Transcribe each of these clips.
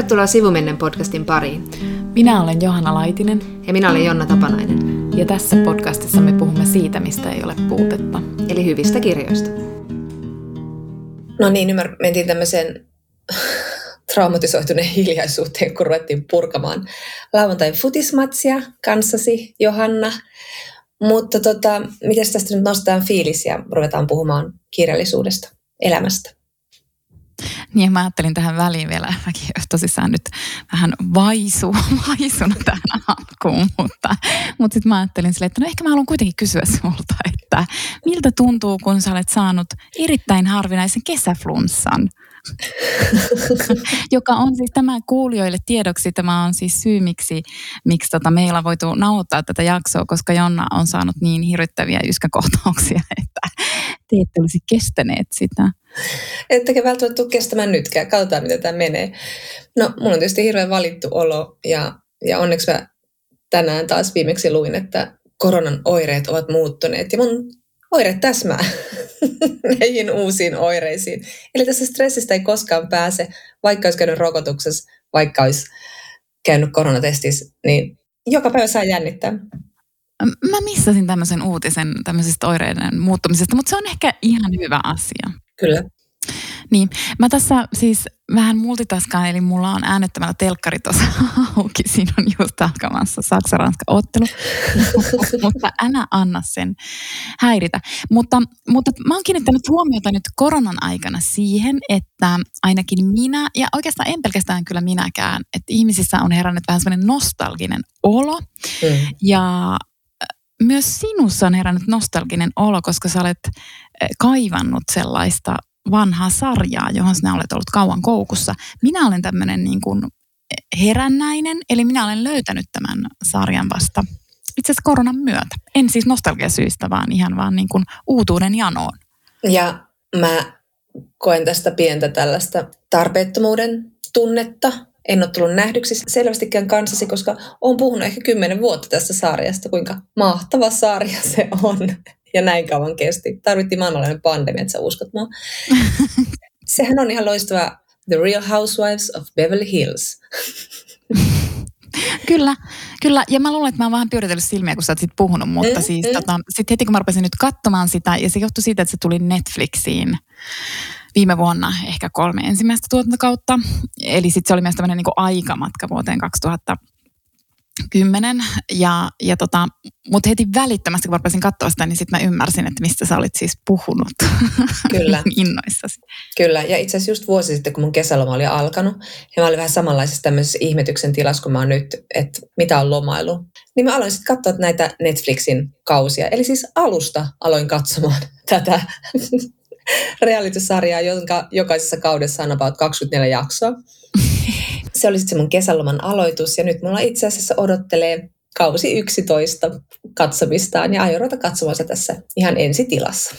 Tervetuloa Sivumennen podcastin pariin. Minä olen Johanna Laitinen. Ja minä olen Jonna Tapanainen. Ja tässä podcastissa me puhumme siitä, mistä ei ole puutetta. Eli hyvistä kirjoista. No niin, ymmär, mentiin tämmöiseen traumatisoituneen hiljaisuuteen, kun ruvettiin purkamaan lauantain futismatsia kanssasi, Johanna. Mutta tota, miten tästä nyt nostetaan fiilis ja ruvetaan puhumaan kirjallisuudesta, elämästä? Niin mä ajattelin tähän väliin vielä, mäkin tosissaan nyt vähän vaisu, vaisuna tähän alkuun, mutta, mutta sitten mä ajattelin silleen, että no ehkä mä haluan kuitenkin kysyä sinulta, että miltä tuntuu, kun sä olet saanut erittäin harvinaisen kesäflunssan? joka on siis tämä kuulijoille tiedoksi, tämä on siis syy, miksi, miksi tota meillä on voitu nauhoittaa tätä jaksoa, koska Jonna on saanut niin hirvittäviä yskäkohtauksia, että te ette olisi kestäneet sitä. Ettekä välttämättä tule kestämään nytkään. Katsotaan, miten tämä menee. No, mulla on tietysti hirveän valittu olo ja, ja onneksi mä tänään taas viimeksi luin, että koronan oireet ovat muuttuneet ja mun oire täsmää näihin uusiin oireisiin. Eli tässä stressistä ei koskaan pääse, vaikka olisi käynyt rokotuksessa, vaikka olisi käynyt koronatestissä, niin joka päivä saa jännittää. Mä missasin tämmöisen uutisen tämmöisestä oireiden muuttumisesta, mutta se on ehkä ihan hyvä asia. Kyllä. Niin, mä tässä siis vähän multitaskaan, eli mulla on äänettömällä telkkari tuossa auki. Siinä on just alkamassa Saksa-Ranska-ottelu. mutta älä anna sen häiritä. Mutta, mutta mä oon kiinnittänyt huomiota nyt koronan aikana siihen, että ainakin minä, ja oikeastaan en pelkästään kyllä minäkään, että ihmisissä on herännyt vähän semmoinen nostalginen olo. Mm. Ja myös sinussa on herännyt nostalginen olo, koska sä olet kaivannut sellaista vanhaa sarjaa, johon sinä olet ollut kauan koukussa. Minä olen tämmöinen niin kuin herännäinen, eli minä olen löytänyt tämän sarjan vasta itse asiassa koronan myötä. En siis nostalgiasyistä, vaan ihan vaan niin kuin uutuuden janoon. Ja mä koen tästä pientä tällaista tarpeettomuuden tunnetta. En ole tullut nähdyksi selvästikään kanssasi, koska olen puhunut ehkä kymmenen vuotta tästä sarjasta, kuinka mahtava sarja se on ja näin kauan kesti. Tarvittiin maailmanlainen pandemia, että sä uskot mua. Sehän on ihan loistava The Real Housewives of Beverly Hills. Kyllä, kyllä. Ja mä luulen, että mä oon vähän pyöritellyt silmiä, kun sä oot sit puhunut, mutta mm, siis mm. Tota, sit heti kun mä rupesin nyt katsomaan sitä, ja se johtui siitä, että se tuli Netflixiin viime vuonna ehkä kolme ensimmäistä tuotantokautta. Eli sitten se oli myös tämmöinen niin aikamatka vuoteen 2000 kymmenen. Ja, ja tota, mutta heti välittömästi, kun rupesin katsoa sitä, niin sitten mä ymmärsin, että mistä sä olit siis puhunut. Kyllä. Innoissasi. Kyllä, ja itse asiassa just vuosi sitten, kun mun kesäloma oli alkanut, ja mä olin vähän samanlaisessa tämmöisessä ihmetyksen tilassa kuin mä oon nyt, että mitä on lomailu. Niin mä aloin sitten katsoa näitä Netflixin kausia. Eli siis alusta aloin katsomaan tätä reality-sarjaa, jonka jokaisessa kaudessa on about 24 jaksoa se oli sitten se mun kesäloman aloitus ja nyt mulla itse asiassa odottelee kausi 11 katsomistaan ja aion ruveta katsomaan se tässä ihan ensitilassa.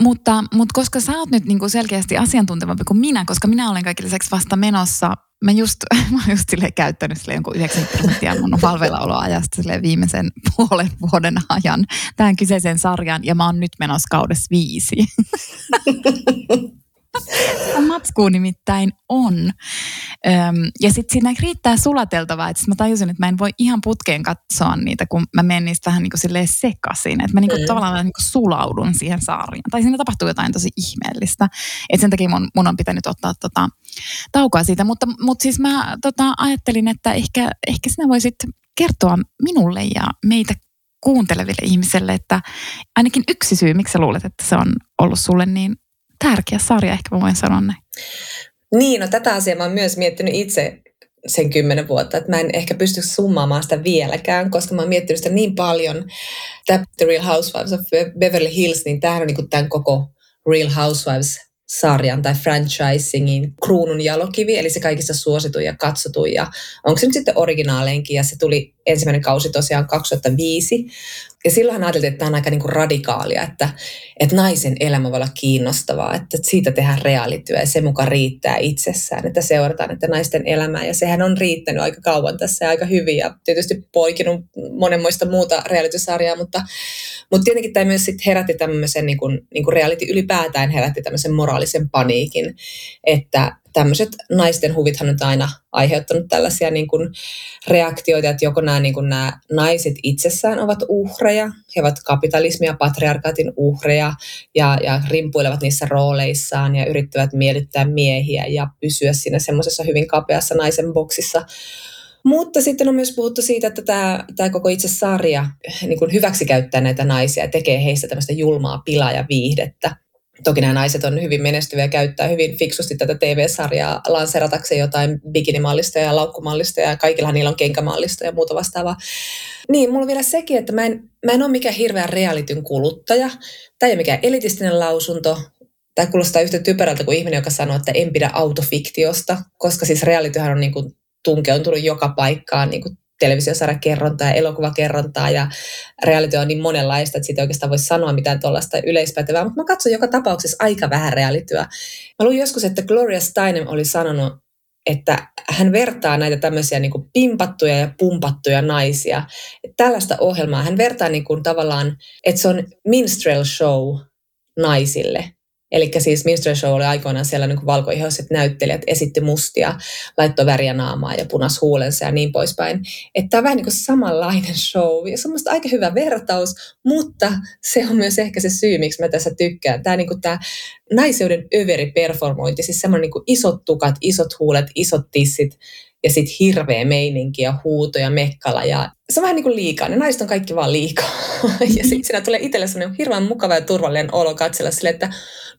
Mutta, mutta koska sä oot nyt niinku selkeästi asiantuntevampi kuin minä, koska minä olen kaikille lisäksi vasta menossa, mä just, mä oon just käyttänyt silleen jonkun 90 prosenttia mun palveluoloajasta silleen viimeisen puolen vuoden ajan tähän kyseiseen sarjaan ja mä oon nyt menossa kaudessa viisi. Matskuu nimittäin on. Öm, ja sitten siinä riittää sulateltavaa, että mä tajusin, että mä en voi ihan putkeen katsoa niitä, kun mä menen niistä vähän niin kuin sekaisin. Että mä niin kuin mm. tavallaan niin kuin sulaudun siihen saariin. Tai siinä tapahtuu jotain tosi ihmeellistä. Että sen takia mun, mun on pitänyt ottaa tota, taukoa siitä. Mutta, mutta siis mä tota, ajattelin, että ehkä, ehkä sinä voisit kertoa minulle ja meitä kuunteleville ihmisille, että ainakin yksi syy, miksi sä luulet, että se on ollut sulle niin tärkeä sarja, ehkä voin sanoa näin. Niin, no tätä asiaa mä oon myös miettinyt itse sen kymmenen vuotta, että mä en ehkä pysty summaamaan sitä vieläkään, koska mä oon miettinyt sitä niin paljon. Tämä The Real Housewives of Beverly Hills, niin tämähän on niin tämän koko Real Housewives sarjan tai franchisingin kruunun jalokivi, eli se kaikista suosituin ja katsotuin. Ja onko se nyt sitten originaaleinkin, ja se tuli ensimmäinen kausi tosiaan 2005. Ja silloinhan ajateltiin, että tämä on aika niin kuin radikaalia, että, että naisen elämä voi olla kiinnostavaa, että siitä tehdään reaalityö ja se mukaan riittää itsessään, että seurataan että naisten elämää. Ja sehän on riittänyt aika kauan tässä ja aika hyvin ja tietysti poikinut monenmoista muuta realitysarjaa, mutta, mutta tietenkin tämä myös sit herätti tämmöisen, niin kuin, niin kuin reality ylipäätään herätti tämmöisen moraalisen paniikin, että tämmöiset naisten huvithan nyt aina aiheuttanut tällaisia niin kuin reaktioita, että joko nämä, niin kuin nämä naiset itsessään ovat uhreja, he ovat kapitalismia, patriarkaatin uhreja ja, ja rimpuilevat niissä rooleissaan ja yrittävät miellyttää miehiä ja pysyä siinä semmoisessa hyvin kapeassa naisen boksissa. Mutta sitten on myös puhuttu siitä, että tämä, tämä koko itse sarja niin hyväksikäyttää näitä naisia ja tekee heistä tämmöistä julmaa pilaa ja viihdettä. Toki nämä naiset on hyvin menestyviä ja käyttää hyvin fiksusti tätä TV-sarjaa lanseratakseen jotain bikinimallista ja laukkumallista ja kaikilla niillä on kenkämallista ja muuta vastaavaa. Niin, mulla on vielä sekin, että mä en, mä en ole mikään hirveä realityn kuluttaja. Tämä ei ole mikään elitistinen lausunto. Tämä kuulostaa yhtä typerältä kuin ihminen, joka sanoo, että en pidä autofiktiosta, koska siis realityhän on niin kuin tunkeutunut joka paikkaan niin kuin televisiosarjakerrontaa ja elokuvakerrontaa ja reality on niin monenlaista, että siitä oikeastaan voisi sanoa mitään tuollaista yleispätevää, mutta mä katson joka tapauksessa aika vähän realityä. Mä luin joskus, että Gloria Steinem oli sanonut, että hän vertaa näitä tämmöisiä niin kuin pimpattuja ja pumpattuja naisia. Että tällaista ohjelmaa hän vertaa niin kuin tavallaan, että se on minstrel show naisille. Eli siis Minstrel Show oli aikoinaan siellä niin valkoihoiset näyttelijät esitti mustia, laittoi väriä naamaa ja punas huulensa ja niin poispäin. Että tämä on vähän niin kuin samanlainen show ja semmoista aika hyvä vertaus, mutta se on myös ehkä se syy, miksi mä tässä tykkään. Tämä, niin kuin tämä naiseuden överi performointi, siis semmoinen niin isot tukat, isot huulet, isot tissit, ja sitten hirveä meininki ja huuto ja mekkala. Ja se on vähän niin kuin liikaa. Ne naiset on kaikki vaan liikaa. ja sitten siinä tulee itselle sellainen hirveän mukava ja turvallinen olo katsella sille, että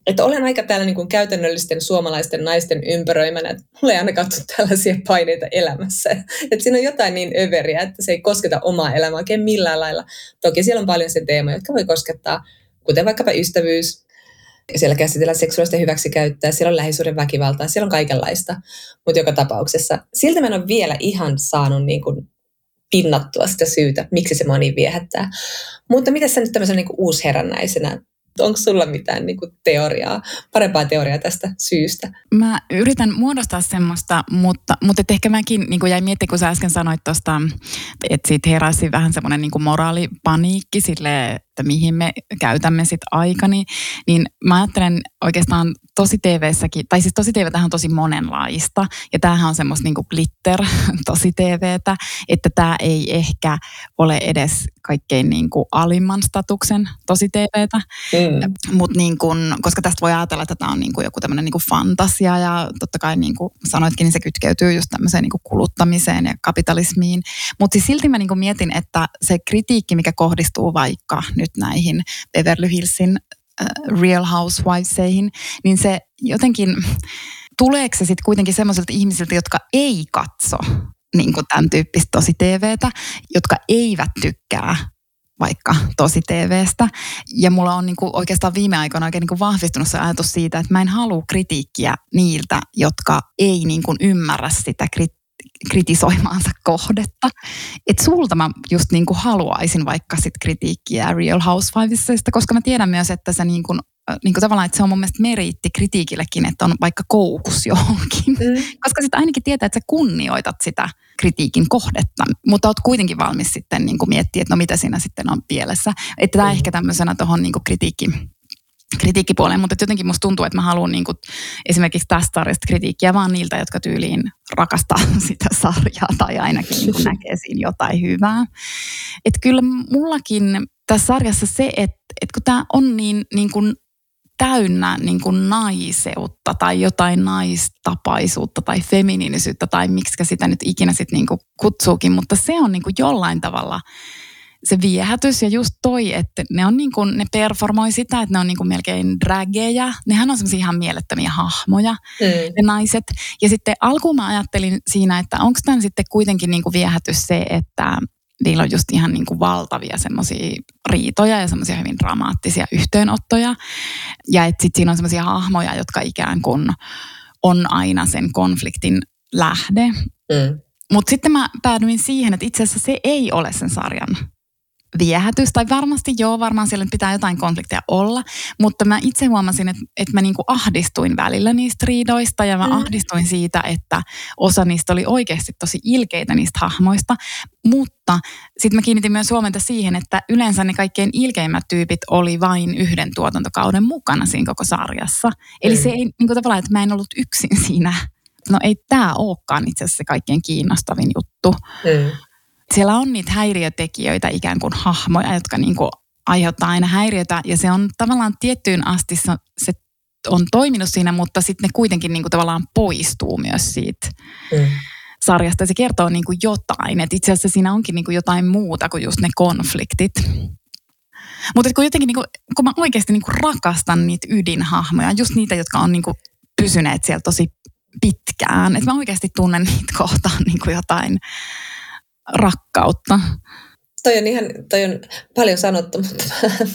että olen aika täällä niin kuin käytännöllisten suomalaisten naisten ympäröimänä, että mulla ei ainakaan tule tällaisia paineita elämässä. Että siinä on jotain niin överiä, että se ei kosketa omaa elämää oikein millään lailla. Toki siellä on paljon sen teemoja, jotka voi koskettaa, kuten vaikkapa ystävyys, siellä käsitellään seksuaalista hyväksikäyttöä, siellä on lähisuuden väkivaltaa, siellä on kaikenlaista. Mutta joka tapauksessa, silti mä en ole vielä ihan saanut niin kuin pinnattua sitä syytä, miksi se mua niin viehättää. Mutta mitä sä nyt tämmöisen niin uusherännäisenä Onko sulla mitään niin kuin teoriaa, parempaa teoriaa tästä syystä? Mä yritän muodostaa semmoista, mutta, mutta ehkä mäkin niin kuin jäin miettimään, kun sä äsken sanoit tuosta, että siitä heräsi vähän semmoinen niin moraalipaniikki sille, että mihin me käytämme sit aikani, niin mä ajattelen oikeastaan tosi TV-säkin, tai siis tosi TV on tosi monenlaista, ja tämähän on semmoista niinku glitter tosi TVtä, että tämä ei ehkä ole edes kaikkein niinku alimman statuksen tosi TVtä, mm. Mut niinku, koska tästä voi ajatella, että tämä on niinku joku tämmöinen niinku fantasia, ja totta kai niin kuin sanoitkin, niin se kytkeytyy just tämmöiseen niinku kuluttamiseen ja kapitalismiin, mutta siis silti mä niinku mietin, että se kritiikki, mikä kohdistuu vaikka nyt näihin Beverly Hillsin uh, Real Housewiveseihin, niin se jotenkin, tuleeko se sitten kuitenkin semmoisilta ihmisiltä, jotka ei katso niin kuin tämän tyyppistä tosi TVtä, jotka eivät tykkää vaikka tosi TVstä. Ja mulla on niin kuin oikeastaan viime aikoina oikein niin kuin vahvistunut se ajatus siitä, että mä en halua kritiikkiä niiltä, jotka ei niin kuin ymmärrä sitä krit- kritisoimaansa kohdetta. Että sulta mä just niin kuin haluaisin vaikka sit kritiikkiä Real Housewivesista, koska mä tiedän myös, että se niin kuin niin kuin tavallaan, että se on mun mielestä meriitti kritiikillekin, että on vaikka koukus johonkin. Mm. Koska sitten ainakin tietää, että sä kunnioitat sitä kritiikin kohdetta, mutta oot kuitenkin valmis sitten niin kuin miettiä, että no mitä siinä sitten on pielessä. Että tämä mm. ehkä tämmöisenä tuohon niin kritiikki kritiikkipuoleen, mutta jotenkin musta tuntuu, että mä haluan niin esimerkiksi tästä sarjasta kritiikkiä vaan niiltä, jotka tyyliin rakastaa sitä sarjaa tai ainakin niin kuin näkee siinä jotain hyvää. Että kyllä mullakin tässä sarjassa se, että, että kun tämä on niin, niin kuin täynnä niin kuin naiseutta tai jotain naistapaisuutta tai feminiinisyyttä tai miksi sitä nyt ikinä sitten niin kuin kutsuukin, mutta se on niin kuin jollain tavalla se viehätys ja just toi, että ne on niin kuin, ne performoi sitä, että ne on niin kuin melkein drageja. Nehän on semmoisia ihan mielettömiä hahmoja, mm. ne naiset. Ja sitten alkuun mä ajattelin siinä, että onko tämä sitten kuitenkin niin kuin viehätys se, että niillä on just ihan niin kuin valtavia semmoisia riitoja ja semmoisia hyvin dramaattisia yhteenottoja. Ja että sitten siinä on semmoisia hahmoja, jotka ikään kuin on aina sen konfliktin lähde. Mm. Mutta sitten mä päädyin siihen, että itse asiassa se ei ole sen sarjan viehätys, tai varmasti joo, varmaan siellä pitää jotain konflikteja olla, mutta mä itse huomasin, että, että mä niinku ahdistuin välillä niistä riidoista, ja mä mm. ahdistuin siitä, että osa niistä oli oikeasti tosi ilkeitä niistä hahmoista, mutta sitten mä kiinnitin myös huomenta siihen, että yleensä ne kaikkein ilkeimmät tyypit oli vain yhden tuotantokauden mukana siinä koko sarjassa. Eli mm. se ei niin kuin tavallaan, että mä en ollut yksin siinä. No ei tämä olekaan itse asiassa se kaikkein kiinnostavin juttu. Mm siellä on niitä häiriötekijöitä ikään kuin hahmoja, jotka niin kuin aiheuttaa aina häiriötä ja se on tavallaan tiettyyn asti se on toiminut siinä, mutta sitten ne kuitenkin niin kuin tavallaan poistuu myös siitä mm. sarjasta. Se kertoo niin kuin jotain, että itse asiassa siinä onkin niin kuin jotain muuta kuin just ne konfliktit. Mutta kun jotenkin, niin kuin, kun mä oikeasti niin kuin rakastan niitä ydinhahmoja, just niitä, jotka on niin kuin pysyneet siellä tosi pitkään, että mä oikeasti tunnen niitä kohtaan niin kuin jotain rakkautta. Toi on ihan, toi on paljon sanottu, mutta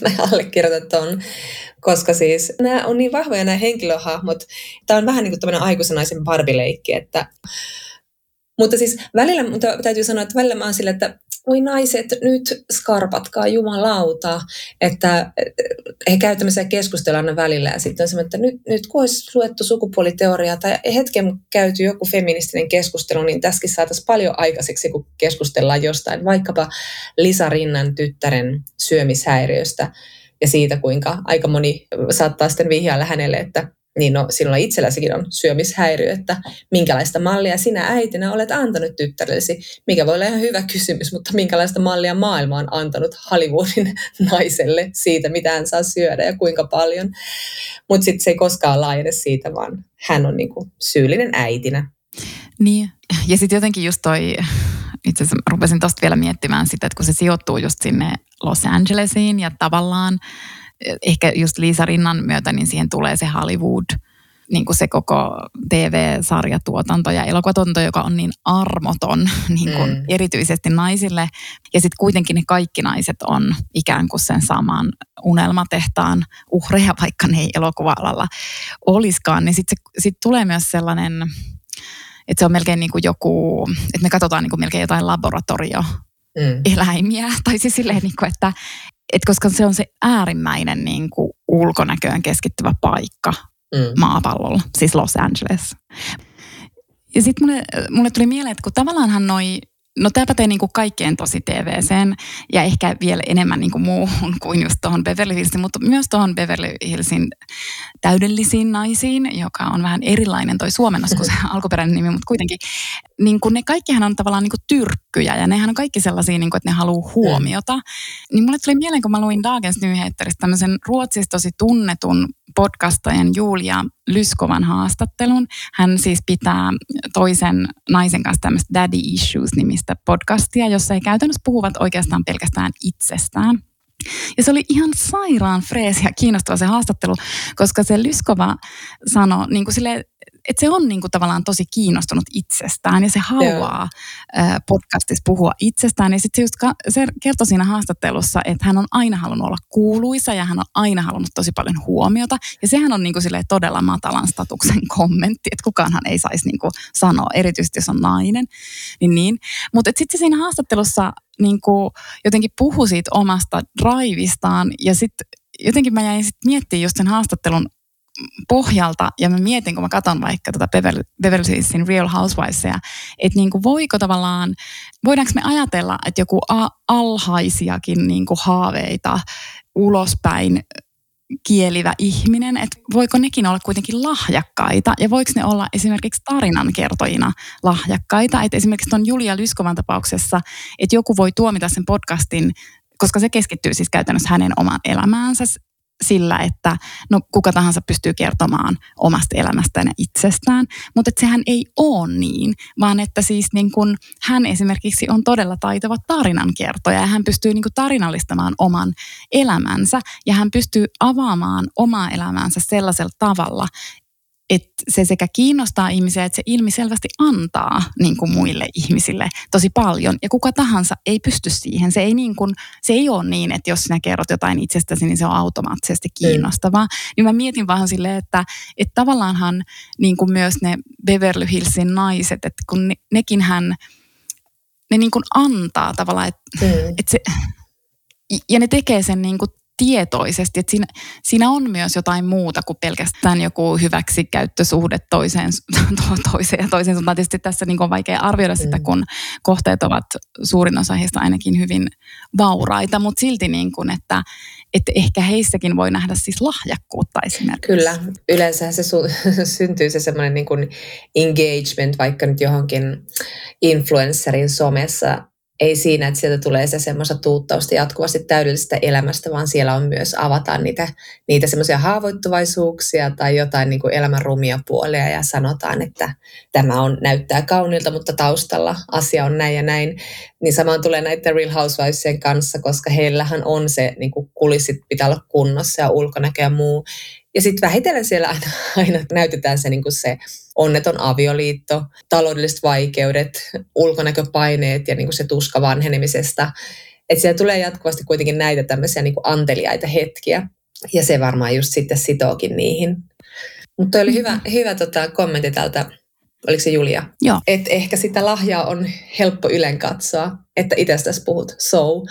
mä allekirjoitan ton, koska siis nämä on niin vahvoja nämä henkilöhahmot. Tämä on vähän niin kuin tämmöinen aikuisen naisen barbileikki, että mutta siis välillä, mutta täytyy sanoa, että välillä mä oon sillä, että voi naiset, nyt skarpatkaa jumalauta, että he käyvät tämmöisiä keskustelua aina välillä ja sitten on semmoinen, että nyt, nyt kun olisi luettu sukupuoliteoriaa tai hetken käyty joku feministinen keskustelu, niin tässäkin saataisiin paljon aikaiseksi, kun keskustellaan jostain, vaikkapa Lisa Rinnan tyttären syömishäiriöstä ja siitä, kuinka aika moni saattaa sitten vihjailla hänelle, että niin no, sinulla itselläsikin on syömishäiriö, että minkälaista mallia sinä äitinä olet antanut tyttärellesi, mikä voi olla ihan hyvä kysymys, mutta minkälaista mallia maailma on antanut Hollywoodin naiselle siitä, mitä hän saa syödä ja kuinka paljon. Mutta sitten se ei koskaan laajene siitä, vaan hän on niinku syyllinen äitinä. Niin, ja sitten jotenkin just toi, itse asiassa rupesin tuosta vielä miettimään sitä, että kun se sijoittuu just sinne Los Angelesiin ja tavallaan ehkä just Liisa Rinnan myötä, niin siihen tulee se Hollywood, niin kuin se koko TV-sarjatuotanto ja elokuvatuotanto, joka on niin armoton niin kuin mm. erityisesti naisille. Ja sitten kuitenkin ne kaikki naiset on ikään kuin sen saman unelmatehtaan uhreja, vaikka ne ei elokuva-alalla olisikaan. Niin sitten sit tulee myös sellainen, että se on melkein niin kuin joku, että me katsotaan niin kuin melkein jotain laboratorio mm. eläimiä. Tai siis silleen, niin kuin, että, et koska se on se äärimmäinen niin kuin ulkonäköön keskittyvä paikka mm. maapallolla, siis Los Angeles. Ja sitten mulle, mulle tuli mieleen, että kun tavallaanhan noi No tämä pätee niin kuin kaikkeen tosi TVCen ja ehkä vielä enemmän niin kuin muuhun kuin just tuohon Beverly Hillsin, mutta myös tuohon Beverly Hillsin täydellisiin naisiin, joka on vähän erilainen toi suomennos kuin se alkuperäinen nimi, mutta kuitenkin niin kuin ne kaikkihan on tavallaan niin kuin tyrkkyjä ja nehän on kaikki sellaisia, niin kuin, että ne haluaa huomiota. Niin mulle tuli mieleen, kun mä luin Dagens Nyheteristä tämmöisen Ruotsista tosi tunnetun podcastajan Julia Lyskovan haastattelun. Hän siis pitää toisen naisen kanssa tämmöistä Daddy Issues-nimistä podcastia, jossa he käytännössä puhuvat oikeastaan pelkästään itsestään. Ja se oli ihan sairaan freesi ja kiinnostava se haastattelu, koska se Lyskova sanoi niin kuin sille, että se on niin kuin tavallaan tosi kiinnostunut itsestään ja se haluaa yeah. podcastissa puhua itsestään. Ja sitten se, just se kertoi siinä haastattelussa, että hän on aina halunnut olla kuuluisa ja hän on aina halunnut tosi paljon huomiota. Ja sehän on niin kuin todella matalan statuksen kommentti, että kukaanhan ei saisi niin kuin sanoa, erityisesti jos on nainen. Niin niin. Mutta sitten siinä haastattelussa niin kuin jotenkin puhui siitä omasta draivistaan ja sitten jotenkin mä jäin sitten miettimään just sen haastattelun pohjalta, ja mä mietin, kun mä katson vaikka tuota Beverly, Beverly Hillsin Real Housewivesia, että niin kuin voiko tavallaan, voidaanko me ajatella, että joku a- alhaisiakin niin kuin haaveita ulospäin kielivä ihminen, että voiko nekin olla kuitenkin lahjakkaita ja voiko ne olla esimerkiksi tarinankertojina lahjakkaita, että esimerkiksi tuon Julia Lyskovan tapauksessa, että joku voi tuomita sen podcastin koska se keskittyy siis käytännössä hänen omaan elämäänsä sillä, että no kuka tahansa pystyy kertomaan omasta elämästään ja itsestään, mutta että sehän ei ole niin, vaan että siis niin kun hän esimerkiksi on todella taitava tarinankertoja ja hän pystyy niin kuin tarinallistamaan oman elämänsä ja hän pystyy avaamaan omaa elämäänsä sellaisella tavalla, että se sekä kiinnostaa ihmisiä, että se ilmiselvästi antaa niin kuin muille ihmisille tosi paljon. Ja kuka tahansa ei pysty siihen. Se ei, niin kuin, se ei ole niin, että jos sinä kerrot jotain itsestäsi, niin se on automaattisesti kiinnostavaa. Mm. Niin mä mietin vähän silleen, että, että tavallaanhan niin kuin myös ne Beverly Hillsin naiset, että kun ne, nekin hän, ne niin kuin antaa tavallaan, että, mm. että se, ja ne tekee sen niin kuin tietoisesti, että siinä, siinä on myös jotain muuta kuin pelkästään joku hyväksikäyttösuhde toiseen, to, toiseen ja toiseen suuntaan. Tietysti tässä niin on vaikea arvioida sitä, mm. kun kohteet ovat suurin osa heistä ainakin hyvin vauraita, mutta silti niin kuin, että, että ehkä heissäkin voi nähdä siis lahjakkuutta esimerkiksi. Kyllä, yleensä se su- syntyy se semmoinen niin engagement vaikka nyt johonkin influencerin somessa ei siinä, että sieltä tulee se semmoista tuuttausta jatkuvasti täydellisestä elämästä, vaan siellä on myös avataan niitä, niitä semmoisia haavoittuvaisuuksia tai jotain niin kuin elämän rumia puolia ja sanotaan, että tämä on, näyttää kaunilta, mutta taustalla asia on näin ja näin. Niin samaan tulee näiden Real Housewivesien kanssa, koska heillähän on se niin kuin kulissit pitää olla kunnossa ja ulkonäkö ja muu. Ja sitten vähitellen siellä aina, aina näytetään se, niin kuin se onneton avioliitto, taloudelliset vaikeudet, ulkonäköpaineet ja niin kuin se tuska vanhenemisesta. Että siellä tulee jatkuvasti kuitenkin näitä tämmöisiä niin kuin anteliaita hetkiä. Ja se varmaan just sitten sitookin niihin. Mutta oli hyvä, hyvä tota, kommentti täältä oliko se Julia? Joo. Että ehkä sitä lahjaa on helppo ylen katsoa, että itsestäsi puhut so,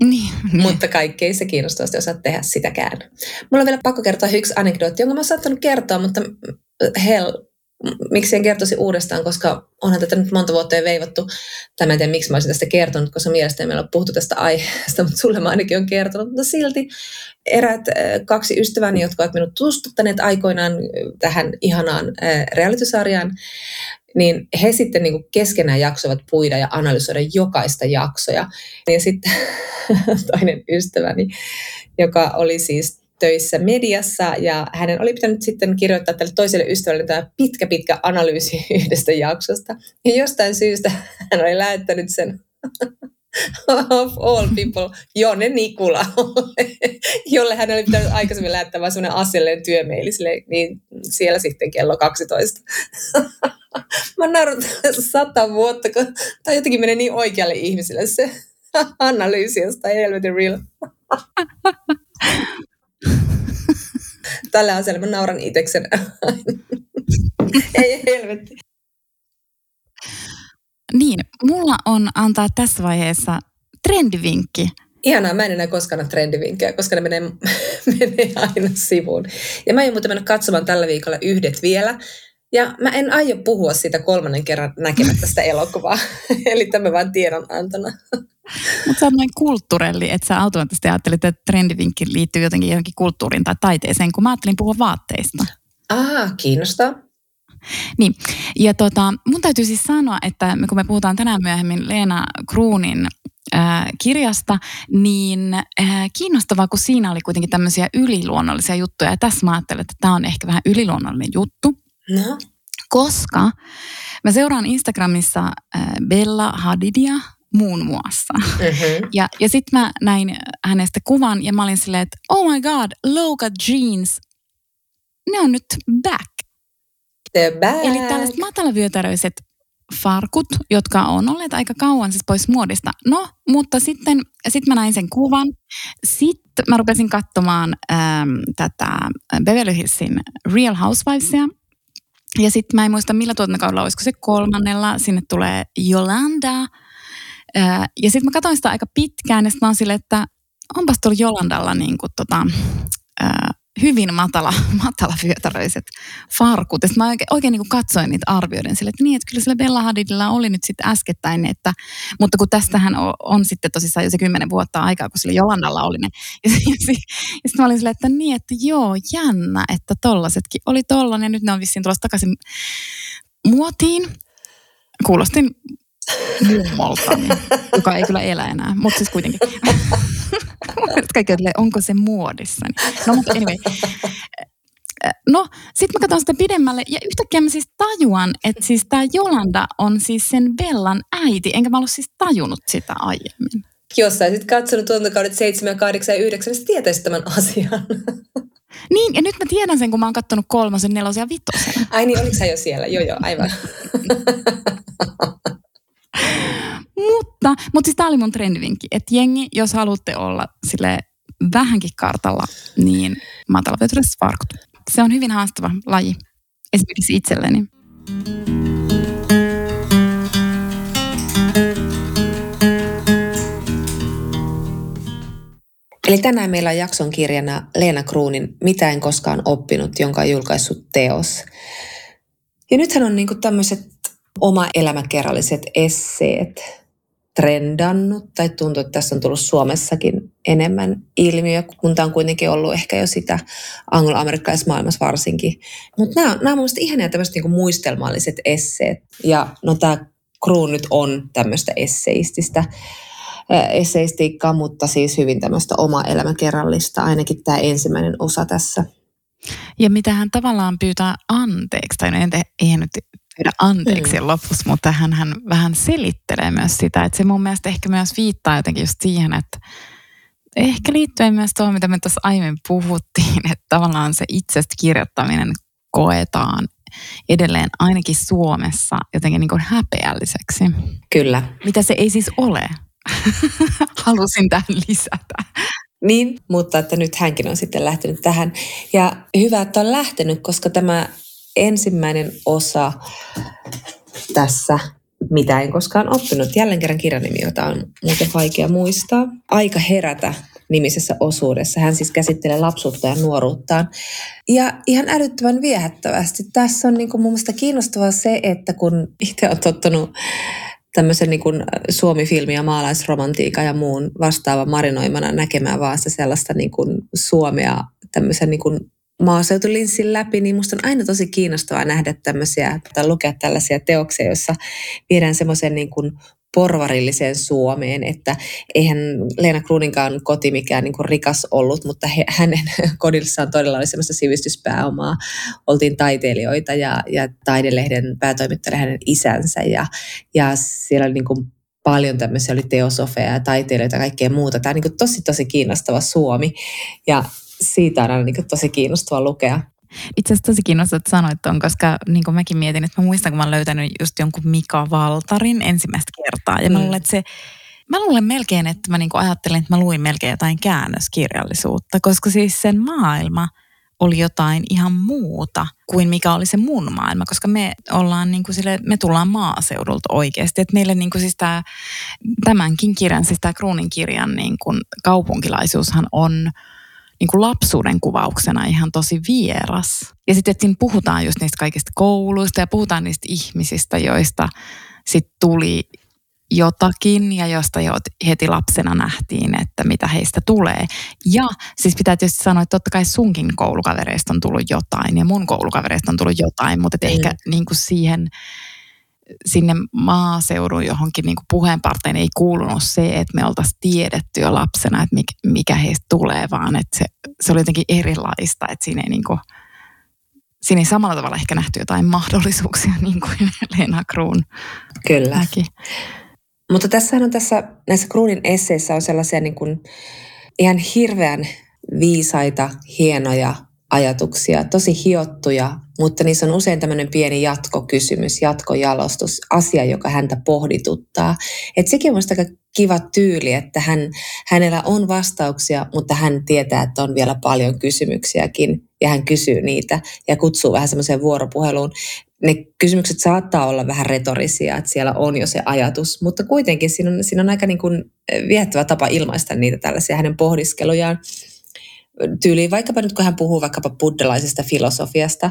niin, mutta kaikki ei se kiinnostavasti osaa tehdä sitäkään. Mulla on vielä pakko kertoa yksi anekdootti, jonka mä oon saattanut kertoa, mutta hell, miksi en kertoisi uudestaan, koska onhan tätä nyt monta vuotta jo veivattu. Tämä en tiedä, miksi mä olisin tästä kertonut, koska mielestäni meillä on puhuttu tästä aiheesta, mutta sulle mä ainakin on kertonut. Mutta silti eräät kaksi ystäväni, jotka ovat minut tutustuttaneet aikoinaan tähän ihanaan realitysarjaan, niin he sitten niin kuin keskenään jaksoivat puida ja analysoida jokaista jaksoja. Ja sitten toinen ystäväni, joka oli siis töissä mediassa ja hänen oli pitänyt sitten kirjoittaa tälle toiselle ystävälle tämä pitkä, pitkä analyysi yhdestä jaksosta. Ja jostain syystä hän oli lähettänyt sen of all people, Jonne Nikula, jolle hän oli pitänyt aikaisemmin lähettää vain semmoinen asiallinen työmeili, niin siellä sitten kello 12. Mä naurun sata vuotta, kun tai jotenkin menee niin oikealle ihmiselle se analyysi jostain helvetin real. Tällä asialla mä nauran iteksen. Ei helvetti. Niin, mulla on antaa tässä vaiheessa trendivinkki. Ihanaa, mä en enää koskaan ole trendivinkkejä, koska ne menee, menee aina sivuun. Ja mä aion muuten mennä katsomaan tällä viikolla yhdet vielä. Ja mä en aio puhua siitä kolmannen kerran näkemättä sitä elokuvaa. Eli tämä vain tiedonantona. Mutta sä oot noin kulttuurelli, että sä automaattisesti ajattelit, että trendivinkki liittyy jotenkin johonkin kulttuuriin tai taiteeseen, kun mä ajattelin puhua vaatteista. Ah, kiinnostaa. Niin, ja tota, mun täytyy siis sanoa, että kun me puhutaan tänään myöhemmin Leena Kruunin äh, kirjasta, niin äh, kiinnostavaa, kun siinä oli kuitenkin tämmöisiä yliluonnollisia juttuja. Ja tässä mä ajattelen, että tämä on ehkä vähän yliluonnollinen juttu. No. Koska mä seuraan Instagramissa äh, Bella Hadidia, muun muassa. Mm-hmm. Ja, ja sitten mä näin hänestä kuvan ja mä olin silleen, että oh my god, Loka Jeans, ne on nyt back. They're back. Eli tällaiset matalavyötäröiset farkut, jotka on olleet aika kauan siis pois muodista. No, mutta sitten sit mä näin sen kuvan. Sitten mä rupesin katsomaan ähm, tätä Beverly Hillsin Real Housewivesia. Ja sitten mä en muista millä tuotantokaudella, olisiko se kolmannella, sinne tulee Yolanda – ja sitten mä katsoin sitä aika pitkään ja sitten mä oon silleen, että onpas tuolla Jolandalla niin kuin tota, ää, hyvin matala, matala vyötäröiset farkut. Ja mä oikein, oikein niin katsoin niitä arvioiden sille, että niin, että kyllä sillä Bella Hadidilla oli nyt sitten äskettäin, että, mutta kun tästähän on, on sitten tosissaan jo se kymmenen vuotta aikaa, kun sillä Jolandalla oli ne. Ja, ja, ja sitten mä olin silleen, että niin, että joo, jännä, että tollasetkin oli tollanen ja nyt ne on vissiin tulossa takaisin muotiin. Kuulostin mummoltani, joka ei kyllä elä enää, mutta siis kuitenkin. Kaikki on, onko se muodissa? No mutta anyway. No, sitten mä katson sitä pidemmälle ja yhtäkkiä mä siis tajuan, että siis tämä Jolanda on siis sen Bellan äiti, enkä mä ollut siis tajunnut sitä aiemmin. Jos sä olisit katsonut tuotantokaudet 7, 8 ja 9, niin sä tietäisit tämän asian. Niin, ja nyt mä tiedän sen, kun mä oon kattonut kolmosen, nelosen ja vitosen. Ai niin, oliko sä jo siellä? Joo, joo, aivan. mutta, mutta siis tämä oli mun trendivinkki, että jengi, jos haluatte olla sille vähänkin kartalla, niin matalavyötäröiset farkut. Se on hyvin haastava laji, esimerkiksi itselleni. Eli tänään meillä on jakson kirjana Leena Kruunin Mitä en koskaan oppinut, jonka on julkaissut teos. Ja nythän on niin tämmöiset oma elämäkerralliset esseet trendannut, tai tuntuu, että tässä on tullut Suomessakin enemmän ilmiö, kun tämä on kuitenkin ollut ehkä jo sitä anglo-amerikkalaisessa maailmassa varsinkin. Mutta nämä, nämä on mielestäni ihania tämmöiset niinku muistelmalliset esseet. Ja no tämä Kruun nyt on tämmöistä esseististä esseistiikkaa, mutta siis hyvin tämmöistä oma elämäkerrallista, ainakin tämä ensimmäinen osa tässä. Ja mitä hän tavallaan pyytää anteeksi, tai no eihän nyt pyydä anteeksi mm. lopussa, mutta hän, hän vähän selittelee myös sitä, että se mun mielestä ehkä myös viittaa jotenkin just siihen, että ehkä liittyen myös tuohon, mitä me tuossa aiemmin puhuttiin, että tavallaan se itsestä kirjoittaminen koetaan edelleen ainakin Suomessa jotenkin niin kuin häpeälliseksi. Kyllä. Mitä se ei siis ole. Halusin tähän lisätä. Niin, mutta että nyt hänkin on sitten lähtenyt tähän. Ja hyvä, että on lähtenyt, koska tämä ensimmäinen osa tässä, mitä en koskaan oppinut. Jälleen kerran kirjan nimi, jota on muuten vaikea muistaa. Aika herätä nimisessä osuudessa. Hän siis käsittelee lapsuutta ja nuoruuttaan. Ja ihan älyttömän viehättävästi. Tässä on niin kuin mun mielestä kiinnostavaa se, että kun itse on tottunut tämmöisen niin kuin Suomi-filmi ja maalaisromantiikka ja muun vastaava marinoimana näkemään vaan sitä sellaista niin kuin Suomea tämmöisen niin kuin maaseutulinssin läpi, niin musta on aina tosi kiinnostavaa nähdä tämmöisiä tai lukea tällaisia teoksia, joissa viedään semmoisen niin kuin porvarilliseen Suomeen, että eihän Leena Kruuninkaan koti mikään niin kuin rikas ollut, mutta he, hänen kodissaan todella oli semmoista sivistyspääomaa. Oltiin taiteilijoita ja, ja taidelehden päätoimittaja hänen isänsä ja, ja siellä oli niin kuin paljon tämmöisiä, oli teosofeja ja taiteilijoita ja kaikkea muuta. Tämä on niin tosi tosi kiinnostava Suomi ja siitä on aina niin tosi kiinnostava lukea. Itse asiassa tosi kiinnostavaa, että sanoit tuon, koska niin kuin mäkin mietin, että mä muistan, kun mä löytänyt just jonkun Mika Valtarin ensimmäistä kertaa. Ja mm. mä luulen, että se, mä luulen melkein, että mä niin kuin ajattelin, että mä luin melkein jotain käännöskirjallisuutta, koska siis sen maailma oli jotain ihan muuta kuin mikä oli se mun maailma, koska me ollaan niin kuin sille, me tullaan maaseudulta oikeasti. Että meille niin kuin siis tämä, tämänkin kirjan, siis tämä Kruunin kirjan niin kuin kaupunkilaisuushan on – niin kuin lapsuuden kuvauksena ihan tosi vieras. Ja sitten siinä puhutaan just niistä kaikista kouluista ja puhutaan niistä ihmisistä, joista sitten tuli jotakin ja josta jo heti lapsena nähtiin, että mitä heistä tulee. Ja siis pitää tietysti sanoa, että totta kai sunkin koulukavereista on tullut jotain ja mun koulukavereista on tullut jotain, mutta mm. ehkä niin kuin siihen sinne maaseudun johonkin niin puheenparteen ei kuulunut se, että me oltaisiin tiedetty jo lapsena, että mikä heistä tulee, vaan että se, se oli jotenkin erilaista, että siinä ei, niin kuin, siinä ei samalla tavalla ehkä nähty jotain mahdollisuuksia niin kuin Leena Kruun Kyllä. Näki. Mutta tässä on tässä, näissä Kruunin esseissä on sellaisia niin kuin ihan hirveän viisaita, hienoja ajatuksia, tosi hiottuja, mutta niissä on usein tämmöinen pieni jatkokysymys, jatkojalostus, asia, joka häntä pohdituttaa. Et sekin on aika kiva tyyli, että hän, hänellä on vastauksia, mutta hän tietää, että on vielä paljon kysymyksiäkin ja hän kysyy niitä ja kutsuu vähän semmoiseen vuoropuheluun. Ne kysymykset saattaa olla vähän retorisia, että siellä on jo se ajatus, mutta kuitenkin siinä on, siinä on aika niin kuin viehättävä tapa ilmaista niitä tällaisia hänen pohdiskelujaan tyyliin, vaikkapa nyt kun hän puhuu vaikkapa buddhalaisesta filosofiasta,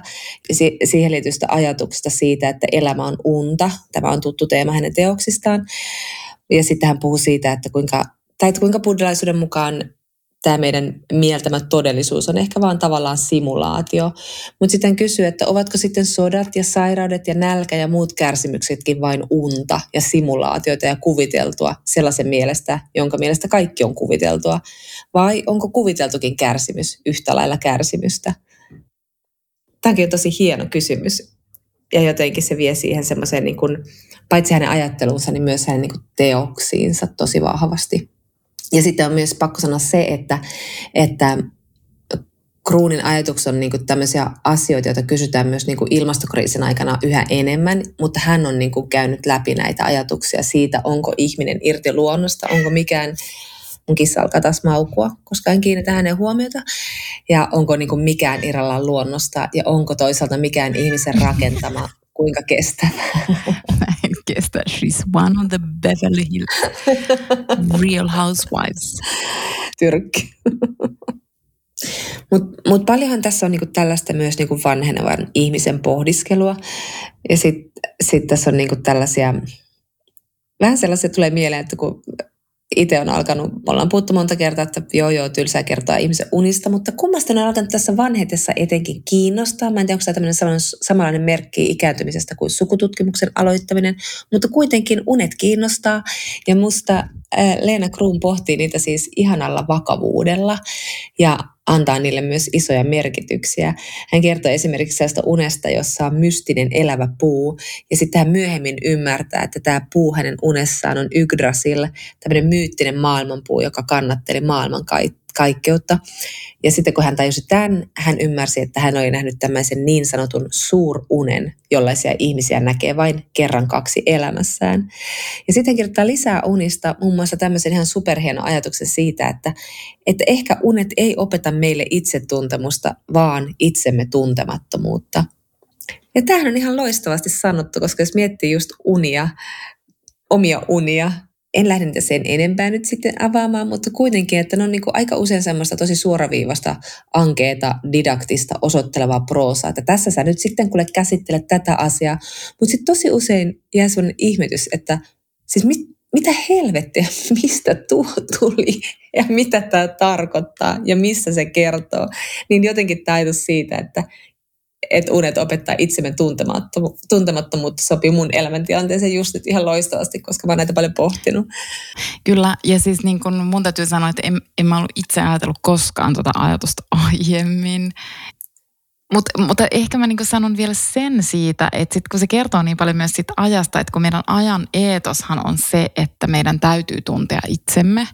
siihen liittyvistä ajatuksista siitä, että elämä on unta. Tämä on tuttu teema hänen teoksistaan. Ja sitten hän puhuu siitä, että kuinka, tai että kuinka buddhalaisuuden mukaan tämä meidän mieltämä todellisuus on ehkä vaan tavallaan simulaatio. Mutta sitten kysyy, että ovatko sitten sodat ja sairaudet ja nälkä ja muut kärsimyksetkin vain unta ja simulaatioita ja kuviteltua sellaisen mielestä, jonka mielestä kaikki on kuviteltua? Vai onko kuviteltukin kärsimys yhtä lailla kärsimystä? Tämäkin on tosi hieno kysymys. Ja jotenkin se vie siihen semmoiseen, niin kuin, paitsi hänen ajatteluunsa, niin myös hänen niin kuin teoksiinsa tosi vahvasti. Ja sitten on myös pakko sanoa se, että, että Kruunin ajatukset on niinku tämmöisiä asioita, joita kysytään myös niinku ilmastokriisin aikana yhä enemmän, mutta hän on niinku käynyt läpi näitä ajatuksia siitä, onko ihminen irti luonnosta, onko mikään, mun kissa alkaa taas maukua, koska en kiinnitä hänen huomiota, ja onko niinku mikään irrallaan luonnosta, ja onko toisaalta mikään ihmisen rakentama kuinka kestävä. kestä. She's one of the Beverly Hills real housewives. Tyrkki. Mutta mut paljonhan tässä on niinku tällaista myös niinku vanhenevan ihmisen pohdiskelua. Ja sitten sit tässä on niinku tällaisia, vähän sellaisia tulee mieleen, että kun itse on alkanut, me ollaan puhuttu monta kertaa, että joo joo, tylsää kertoa ihmisen unista, mutta kummasta on alkanut tässä vanhetessa etenkin kiinnostaa. Mä en tiedä, onko tämä tämmöinen samanlainen merkki ikääntymisestä kuin sukututkimuksen aloittaminen, mutta kuitenkin unet kiinnostaa. Ja musta äh, Leena Kruun pohtii niitä siis ihanalla vakavuudella. Ja antaa niille myös isoja merkityksiä. Hän kertoo esimerkiksi sellaista unesta, jossa on mystinen elävä puu, ja sitten hän myöhemmin ymmärtää, että tämä puu hänen unessaan on Yggdrasil, tämmöinen myyttinen maailmanpuu, joka kannatteli maailman kaikkeutta. Ja sitten kun hän tajusi tämän, hän ymmärsi, että hän oli nähnyt tämmöisen niin sanotun suurunen, jollaisia ihmisiä näkee vain kerran kaksi elämässään. Ja sitten hän kirjoittaa lisää unista muun muassa tämmöisen ihan superhieno ajatuksen siitä, että, että ehkä unet ei opeta meille itsetuntemusta, vaan itsemme tuntemattomuutta. Ja tämähän on ihan loistavasti sanottu, koska jos miettii just unia, omia unia, en lähde niitä sen enempää nyt sitten avaamaan, mutta kuitenkin, että ne on niin aika usein semmoista tosi suoraviivasta, ankeeta, didaktista, osoittelevaa proosaa. Että tässä sä nyt sitten kuule käsittelet tätä asiaa, mutta sitten tosi usein jää sellainen ihmetys, että siis mit, mitä helvettiä, mistä tuo tuli ja mitä tämä tarkoittaa ja missä se kertoo. Niin jotenkin tajutus siitä, että että unet opettaa itsemme tuntemattomuutta sopii mun elämäntilanteeseen just nyt ihan loistavasti, koska mä oon näitä paljon pohtinut. Kyllä, ja siis niin kun mun täytyy sanoa, että en, en mä ollut itse ajatellut koskaan tuota ajatusta aiemmin. Mut, mutta ehkä mä niin sanon vielä sen siitä, että sit kun se kertoo niin paljon myös siitä ajasta, että kun meidän ajan eetoshan on se, että meidän täytyy tuntea itsemme,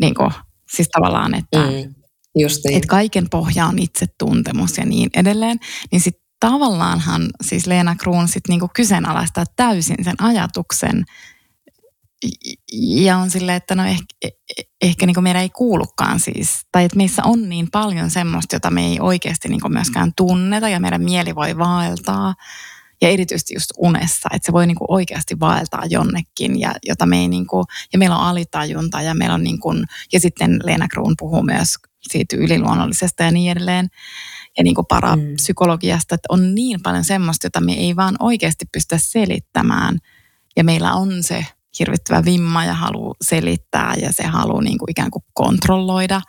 niin kuin, siis tavallaan, että mm Just niin. Että kaiken pohja on itsetuntemus ja niin edelleen. Niin sitten tavallaanhan siis Leena Kruun sit niinku kyseenalaistaa täysin sen ajatuksen ja on silleen, että no ehkä, ehkä niin meidän ei kuulukaan siis, tai että meissä on niin paljon semmoista, jota me ei oikeasti niin myöskään tunneta ja meidän mieli voi vaeltaa. Ja erityisesti just unessa, että se voi niin oikeasti vaeltaa jonnekin ja, jota me ei niin kuin, ja meillä on alitajunta ja meillä on niin kuin, ja sitten Leena Kruun puhuu myös siitä yliluonnollisesta ja niin edelleen. Ja niin kuin parapsykologiasta, että on niin paljon semmoista, jota me ei vaan oikeasti pystytä selittämään. Ja meillä on se hirvittävä vimma ja halu selittää ja se halu niin kuin ikään kuin kontrolloida.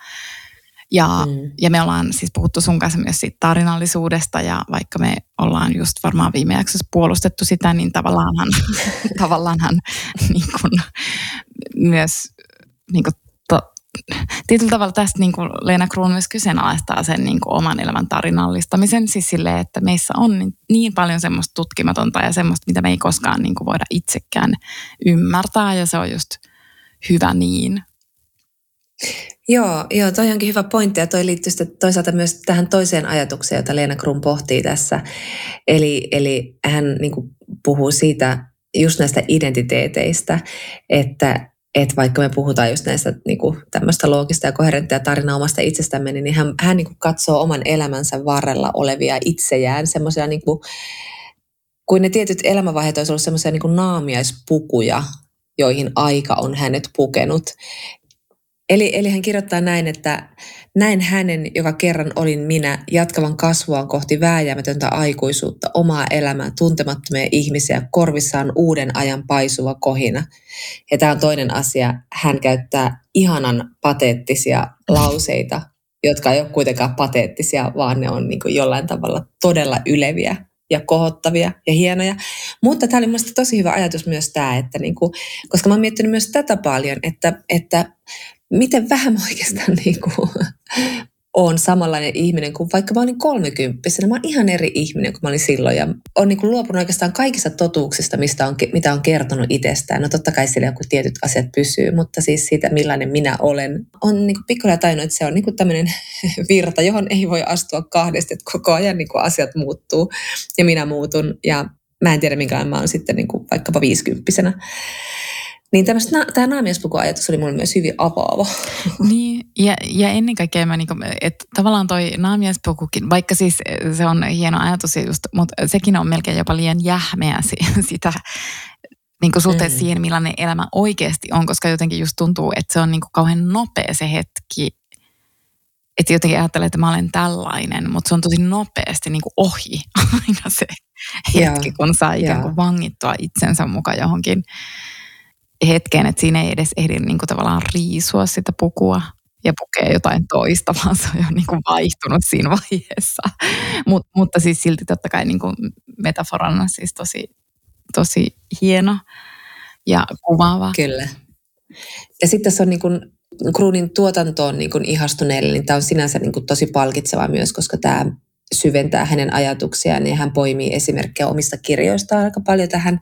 Ja, mm. ja me ollaan siis puhuttu sun kanssa myös siitä tarinallisuudesta ja vaikka me ollaan just varmaan viime jaksossa puolustettu sitä, niin tavallaanhan, tavallaanhan niin kuin, myös niin kuin tietyllä tavalla tästä niin kuin Leena Kruun myös kyseenalaistaa sen niin kuin oman elämän tarinallistamisen, siis silleen, että meissä on niin, niin paljon semmoista tutkimatonta ja semmoista, mitä me ei koskaan niin kuin voida itsekään ymmärtää ja se on just hyvä niin. Joo, joo, toi onkin hyvä pointti ja toi liittyy sitten toisaalta myös tähän toiseen ajatukseen, jota Leena Krum pohtii tässä. Eli, eli hän niin kuin puhuu siitä just näistä identiteeteistä, että että vaikka me puhutaan just näistä niin kuin, tämmöistä loogista ja koherenttia tarinaa omasta itsestämme, niin hän, hän niin kuin, katsoo oman elämänsä varrella olevia itsejään semmoisia niin kuin, kuin ne tietyt elämänvaiheet olisivat ollut semmoisia niin naamiaispukuja, joihin aika on hänet pukenut. Eli, eli hän kirjoittaa näin, että näin hänen, joka kerran olin minä, jatkavan kasvuaan kohti vääjäämätöntä aikuisuutta, omaa elämää, tuntemattomia ihmisiä, korvissaan uuden ajan paisuva kohina. Ja tämä on toinen asia. Hän käyttää ihanan pateettisia lauseita, jotka ei ole kuitenkaan pateettisia, vaan ne on niin jollain tavalla todella yleviä ja kohottavia ja hienoja. Mutta tämä oli mielestäni tosi hyvä ajatus myös tämä, että niin kuin, koska mä oon miettinyt myös tätä paljon, että, että miten vähän mä oikeastaan niin kuin, on samanlainen ihminen kuin vaikka mä olin kolmekymppisenä. Mä oon ihan eri ihminen kuin mä olin silloin ja on niin luopunut oikeastaan kaikista totuuksista, mistä on, mitä on kertonut itsestään. No totta kai siellä joku tietyt asiat pysyy, mutta siis siitä, millainen minä olen. On niin kuin pikkuhiljaa että se on niin tämmöinen virta, johon ei voi astua kahdesti, että koko ajan niin kuin asiat muuttuu ja minä muutun ja mä en tiedä minkälainen mä oon sitten niin kuin vaikkapa viisikymppisenä. Niin tämä naamiespukuajatus oli mulle myös hyvin avaava. Niin, ja, ja ennen kaikkea mä niinku, että tavallaan toi naamiespukukin, vaikka siis se on hieno ajatus, just, mutta sekin on melkein jopa liian jähmeä sitä niin kuin suhteessa mm. siihen, millainen elämä oikeasti on, koska jotenkin just tuntuu, että se on niin kuin kauhean nopea se hetki, että jotenkin ajattelee, että mä olen tällainen, mutta se on tosi nopeasti niin kuin ohi aina se hetki, kun saa ikään kuin vangittua itsensä mukaan johonkin hetkeen, että siinä ei edes ehdi niin kuin tavallaan riisua sitä pukua ja pukee jotain toista, vaan se on jo niin kuin vaihtunut siinä vaiheessa. Mut, mutta siis silti totta kai niin kuin metaforana siis tosi, tosi hieno ja kuvaava. Kyllä. Ja sitten tässä on niin kuin Kruunin tuotantoon niin kuin ihastuneelle, niin tämä on sinänsä niin kuin tosi palkitseva myös, koska tämä syventää hänen ajatuksiaan ja hän poimii esimerkkejä omista kirjoistaan aika paljon tähän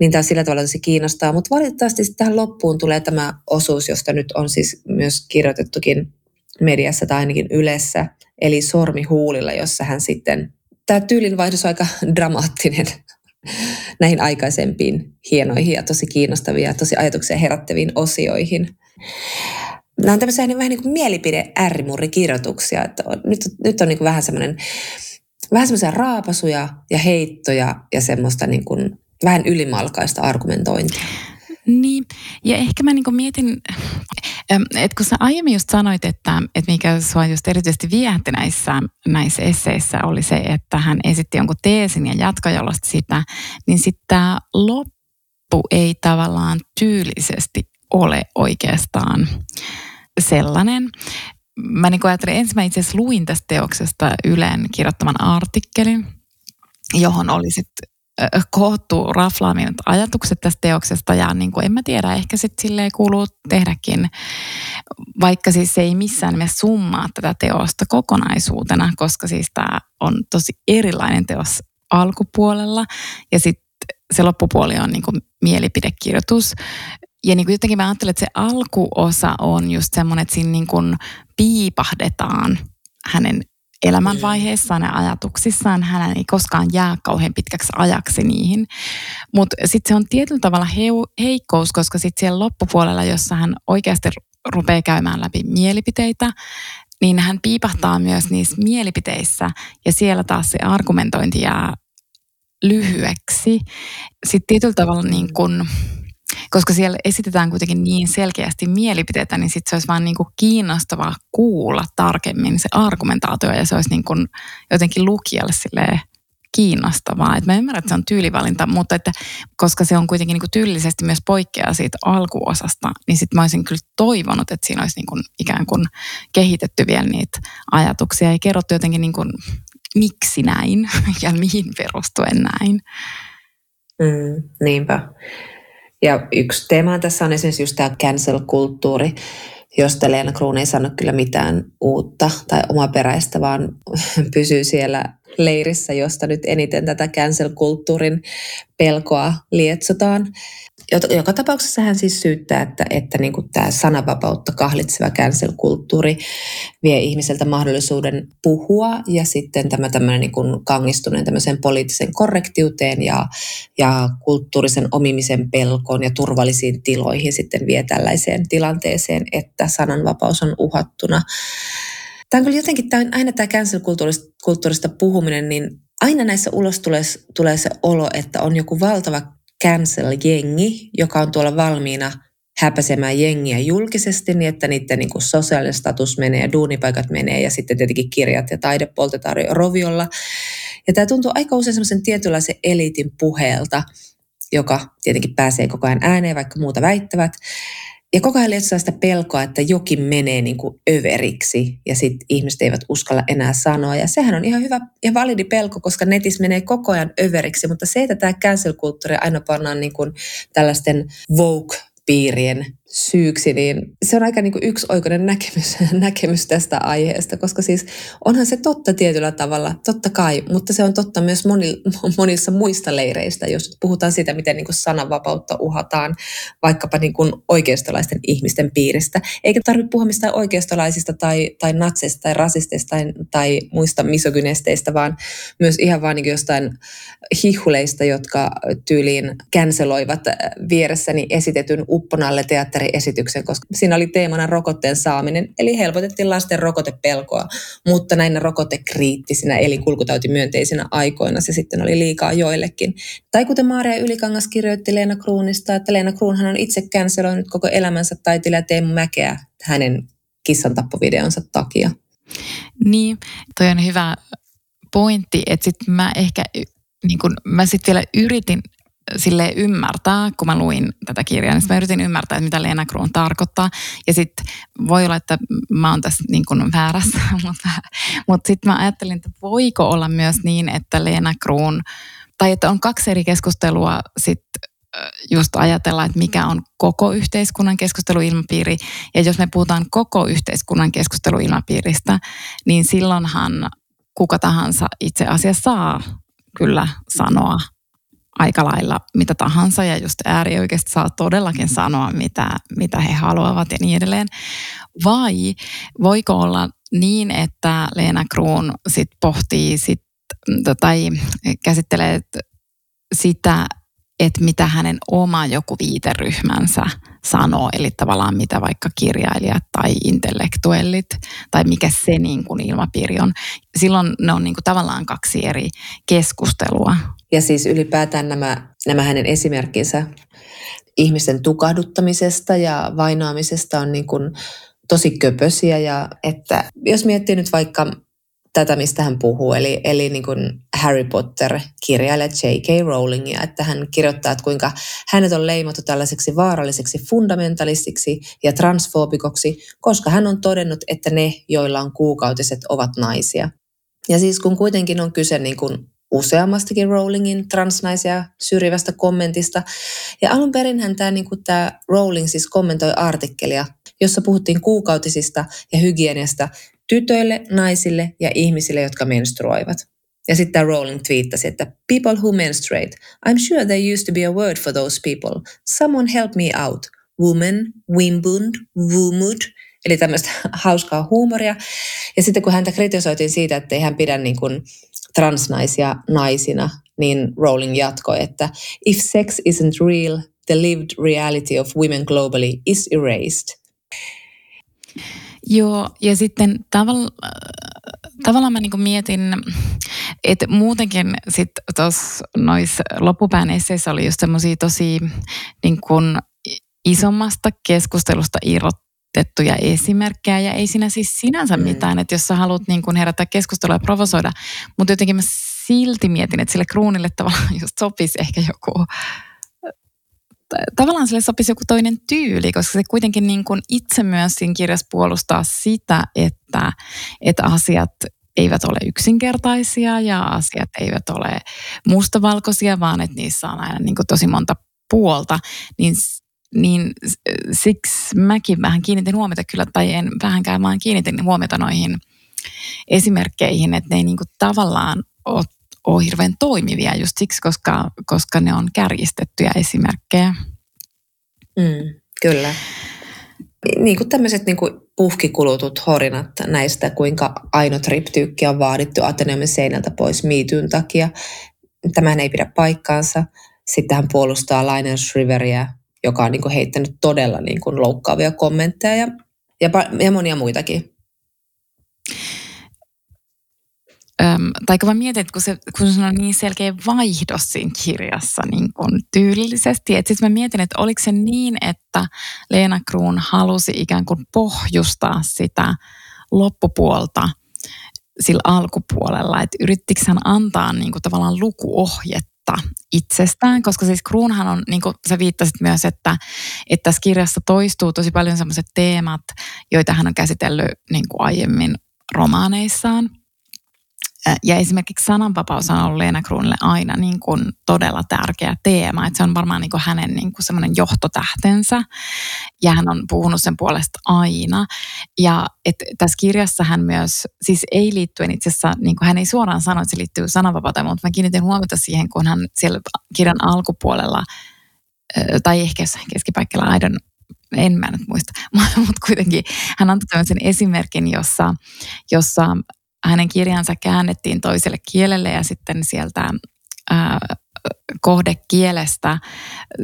niin tämä sillä tavalla tosi kiinnostaa. Mutta valitettavasti tähän loppuun tulee tämä osuus, josta nyt on siis myös kirjoitettukin mediassa tai ainakin Ylessä, eli sormi huulilla, jossa hän sitten, tämä tyylin on aika dramaattinen näihin aikaisempiin hienoihin ja tosi kiinnostavia ja tosi ajatuksia herättäviin osioihin. Nämä on tämmöisiä niin vähän niin kuin mielipide ärrimurrikirjoituksia, että on, nyt, nyt on niin kuin vähän semmoinen vähän semmoisia raapasuja ja heittoja ja semmoista niin kuin vähän ylimalkaista argumentointia. Niin, ja ehkä mä niinku mietin, että kun sä aiemmin just sanoit, että, että mikä sua just erityisesti viehätti näissä, näissä esseissä oli se, että hän esitti jonkun teesin ja jatkojalosti sitä, niin sitten tämä loppu ei tavallaan tyylisesti ole oikeastaan sellainen. Mä niin ajattelin, ensin mä itse asiassa luin tästä teoksesta Ylen kirjoittaman artikkelin, johon oli sitten koottu raflaaminen ajatukset tästä teoksesta ja niin kuin, en mä tiedä, ehkä sitten silleen kuuluu tehdäkin, vaikka siis se ei missään nimessä summaa tätä teosta kokonaisuutena, koska siis tämä on tosi erilainen teos alkupuolella ja sitten se loppupuoli on niin kuin mielipidekirjoitus. Ja niin kuin jotenkin mä ajattelen, että se alkuosa on just semmoinen, että siinä niin kuin piipahdetaan hänen elämänvaiheissaan ja ajatuksissaan. Hän ei koskaan jää kauhean pitkäksi ajaksi niihin. Mutta sitten se on tietyllä tavalla heikkous, koska sitten siellä loppupuolella, jossa hän oikeasti rupeaa käymään läpi mielipiteitä, niin hän piipahtaa myös niissä mielipiteissä ja siellä taas se argumentointi jää lyhyeksi. Sitten tietyllä tavalla niin kun, koska siellä esitetään kuitenkin niin selkeästi mielipiteitä, niin sitten se olisi vaan niin kuin kiinnostavaa kuulla tarkemmin se argumentaatio ja se olisi niin kuin jotenkin lukijalle silleen kiinnostavaa. Et mä ymmärrän, että se on tyylivalinta, mutta että koska se on kuitenkin niin kuin tyylillisesti myös poikkeaa siitä alkuosasta, niin sitten mä olisin kyllä toivonut, että siinä olisi niin kuin ikään kuin kehitetty vielä niitä ajatuksia ja kerrottu jotenkin niin kuin, miksi näin ja mihin perustuen näin. Mm, niinpä. Ja yksi teema tässä on esimerkiksi just tämä cancel-kulttuuri, josta Leena Kruun ei sano kyllä mitään uutta tai omaperäistä, vaan pysyy siellä leirissä, josta nyt eniten tätä cancel-kulttuurin pelkoa lietsotaan. Joka tapauksessa hän siis syyttää, että, että niin kuin tämä sananvapautta kahlitseva cancel-kulttuuri vie ihmiseltä mahdollisuuden puhua ja sitten tämä tämmöinen niin kangistuneen tämmöiseen poliittisen korrektiuteen ja, ja kulttuurisen omimisen pelkoon ja turvallisiin tiloihin sitten vie tällaiseen tilanteeseen, että sananvapaus on uhattuna. Tämä on kyllä jotenkin, tämä on aina tämä cancel-kulttuurista puhuminen, niin aina näissä ulos tulee, tulee se olo, että on joku valtava cancel-jengi, joka on tuolla valmiina häpäisemään jengiä julkisesti niin, että niiden niin kuin sosiaalinen status menee ja duunipaikat menee ja sitten tietenkin kirjat ja taide poltetaan roviolla. Ja tämä tuntuu aika usein semmoisen tietynlaisen eliitin puheelta, joka tietenkin pääsee koko ajan ääneen, vaikka muuta väittävät. Ja koko ajan lietsoa sitä pelkoa, että jokin menee niin kuin överiksi ja sitten ihmiset eivät uskalla enää sanoa. Ja sehän on ihan hyvä ja validi pelko, koska netis menee koko ajan överiksi. Mutta se, että tämä cancel-kulttuuri aina pannaan niin kuin tällaisten woke piirien syyksi, niin se on aika niin kuin yksioikoinen näkemys, näkemys tästä aiheesta, koska siis onhan se totta tietyllä tavalla, totta kai, mutta se on totta myös moni, monissa muista leireistä, jos puhutaan siitä, miten niin kuin sananvapautta uhataan vaikkapa niin kuin oikeistolaisten ihmisten piiristä. Eikä tarvitse puhua mistään oikeistolaisista tai, tai natseista tai rasisteista tai, tai muista misogynesteistä, vaan myös ihan vaan niin jostain hihuleista, jotka tyyliin känseloivat vieressäni esitetyn Upponalle teatteri teatteriesityksen, koska siinä oli teemana rokotteen saaminen, eli helpotettiin lasten rokotepelkoa, mutta näinä rokotekriittisinä eli kulkutautimyönteisinä aikoina se sitten oli liikaa joillekin. Tai kuten Maria Ylikangas kirjoitti Leena Kruunista, että Leena Kruunhan on itse canceloinut koko elämänsä taiteilija Teemu Mäkeä hänen kissantappovideonsa takia. Niin, toi on hyvä pointti, että sitten mä ehkä niin kun mä sitten vielä yritin sille ymmärtää, kun mä luin tätä kirjaa, niin mä yritin ymmärtää, että mitä Leena Kruun tarkoittaa. Ja sitten voi olla, että mä oon tässä niin kuin väärässä, mutta, mutta sitten mä ajattelin, että voiko olla myös niin, että Leena Kruun, tai että on kaksi eri keskustelua sitten just ajatella, että mikä on koko yhteiskunnan keskusteluilmapiiri. Ja jos me puhutaan koko yhteiskunnan keskusteluilmapiiristä, niin silloinhan kuka tahansa itse asiassa saa kyllä sanoa aika lailla mitä tahansa ja just äärioikeasti saa todellakin sanoa, mitä, mitä he haluavat ja niin edelleen. Vai voiko olla niin, että Leena Kruun sit pohtii sit, tai käsittelee sitä, että mitä hänen oma joku viiteryhmänsä sanoo, eli tavallaan mitä vaikka kirjailijat tai intellektuellit, tai mikä se niin kuin ilmapiiri on. Silloin ne on niin kuin tavallaan kaksi eri keskustelua. Ja siis ylipäätään nämä, nämä hänen esimerkkinsä ihmisten tukahduttamisesta ja vainoamisesta on niin kuin tosi köpösiä. Ja että jos miettii nyt vaikka tätä, mistä hän puhuu, eli, eli niin kuin Harry Potter-kirjailija J.K. Rowlingia, että hän kirjoittaa, että kuinka hänet on leimattu tällaiseksi vaaralliseksi fundamentalistiksi ja transfoobikoksi, koska hän on todennut, että ne, joilla on kuukautiset, ovat naisia. Ja siis kun kuitenkin on kyse niin kuin useammastakin Rowlingin transnaisia syrjivästä kommentista. Ja alun perin tämä, niin kuin tämä Rowling siis kommentoi artikkelia, jossa puhuttiin kuukautisista ja hygieniasta tytöille, naisille ja ihmisille, jotka menstruoivat. Ja sitten tämä Rowling twiittasi, että people who menstruate, I'm sure there used to be a word for those people. Someone help me out. Woman, wimbund, wumud, eli tämmöistä hauskaa huumoria. Ja sitten kun häntä kritisoitiin siitä, että ei hän pidä niin kuin transnaisia naisina, niin Rowling jatkoi, että if sex isn't real, the lived reality of women globally is erased. Joo, ja sitten tavallaan tavallaan mä niin mietin, että muutenkin sitten tuossa noissa loppupään esseissä oli just semmoisia tosi niin kuin isommasta keskustelusta irrotettuja esimerkkejä. Ja ei siinä siis sinänsä mm. mitään, että jos sä haluat niin kuin herättää keskustelua ja provosoida, mutta jotenkin mä silti mietin, että sille kruunille tavallaan just sopisi ehkä joku tavallaan sille sopisi joku toinen tyyli, koska se kuitenkin niin kuin itse myös siinä kirjassa puolustaa sitä, että, että asiat eivät ole yksinkertaisia ja asiat eivät ole mustavalkoisia, vaan että niissä on aina niin kuin tosi monta puolta, niin, niin siksi mäkin vähän kiinnitin huomiota kyllä, tai en vähänkään vaan kiinnitin huomiota noihin esimerkkeihin, että ne ei niin kuin tavallaan ole ole hirveän toimivia just siksi, koska, koska ne on kärjistettyjä esimerkkejä. Mm, kyllä. Niin kuin tämmöiset niin kuin puhkikulutut horinat näistä, kuinka ainotriptyykki on vaadittu Ateneumin seinältä pois miityn takia. Tämähän ei pidä paikkaansa. Sitten hän puolustaa Lionel Shriveria, joka on niin kuin heittänyt todella niin kuin loukkaavia kommentteja ja, ja, ja monia muitakin. Öm, tai kun mä mietin, että kun se, kun se on niin selkeä vaihdos siinä kirjassa niin kun tyylillisesti, että sitten mä mietin, että oliko se niin, että Leena Kruun halusi ikään kuin pohjustaa sitä loppupuolta sillä alkupuolella, että yrittikö hän antaa niin kuin tavallaan lukuohjetta itsestään, koska siis Kruunhan on, niin kuin sä viittasit myös, että, että tässä kirjassa toistuu tosi paljon sellaiset teemat, joita hän on käsitellyt niin kuin aiemmin romaaneissaan – ja esimerkiksi sananvapaus on ollut Leena Kruunille aina niin kuin todella tärkeä teema, että se on varmaan niin kuin hänen niin kuin semmoinen johtotähtensä ja hän on puhunut sen puolesta aina. Ja et tässä kirjassa hän myös, siis ei liittyen itse asiassa, niin kuin hän ei suoraan sano, että se liittyy sananvapauteen, mutta mä kiinnitin huomiota siihen, kun hän siellä kirjan alkupuolella, tai ehkä jossain keskipaikalla, I don't en mä nyt muista, mutta kuitenkin hän antoi tämmöisen esimerkin, jossa, jossa hänen kirjansa käännettiin toiselle kielelle ja sitten sieltä ää, kohdekielestä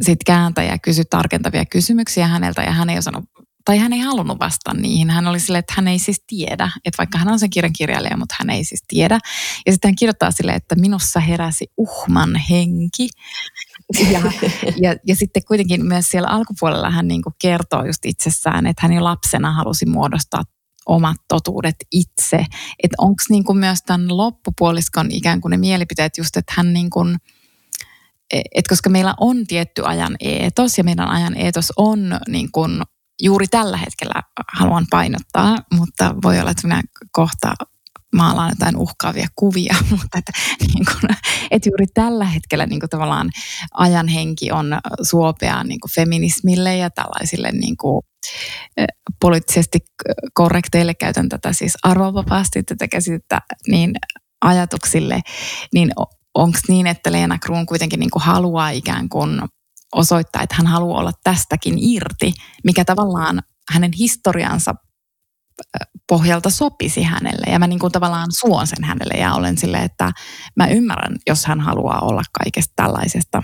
sit kääntäjä kysyi tarkentavia kysymyksiä häneltä ja hän ei osannut tai hän ei halunnut vastata niihin. Hän oli silleen, että hän ei siis tiedä, että vaikka hän on sen kirjan kirjailija, mutta hän ei siis tiedä. Ja sitten hän kirjoittaa sille, että minussa heräsi uhman henki. Ja, ja, ja sitten kuitenkin myös siellä alkupuolella hän niin kertoo just itsessään, että hän jo lapsena halusi muodostaa omat totuudet itse. Että onko niin myös tämän loppupuoliskon ikään kuin ne mielipiteet just, että hän niin kuin, että koska meillä on tietty ajan eetos ja meidän ajan eetos on niin kuin juuri tällä hetkellä haluan painottaa, mutta voi olla, että minä kohta maalaan jotain uhkaavia kuvia, mutta että, niin kuin, että juuri tällä hetkellä niin kuin tavallaan ajan henki on suopea niin kuin feminismille ja tällaisille niin kuin, poliittisesti korrekteille, käytän tätä siis arvovapaasti tätä käsitettä, niin ajatuksille, niin onko niin, että Leena Kruun kuitenkin niin kuin haluaa ikään kuin osoittaa, että hän haluaa olla tästäkin irti, mikä tavallaan hänen historiansa pohjalta sopisi hänelle. Ja mä niin kuin tavallaan suon sen hänelle ja olen silleen, että mä ymmärrän, jos hän haluaa olla kaikesta tällaisesta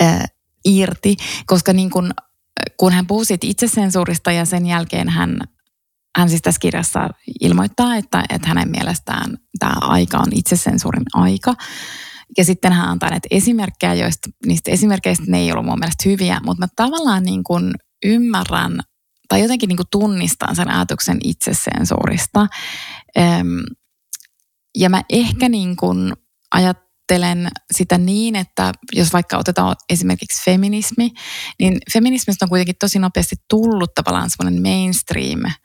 ää, irti. Koska niin kuin, kun hän puhuu siitä itsesensuurista ja sen jälkeen hän, hän siis tässä kirjassa ilmoittaa, että, että hänen mielestään tämä aika on itsesensuurin aika. Ja sitten hän antaa näitä esimerkkejä, joista niistä esimerkkeistä ne ei ollut mun mielestä hyviä, mutta mä tavallaan niin kuin ymmärrän tai jotenkin niin kuin tunnistan sen ajatuksen itsesensuurista. Ja mä ehkä niin kuin ajattelen sitä niin, että jos vaikka otetaan esimerkiksi feminismi, niin feminismistä on kuitenkin tosi nopeasti tullut tavallaan semmoinen mainstream –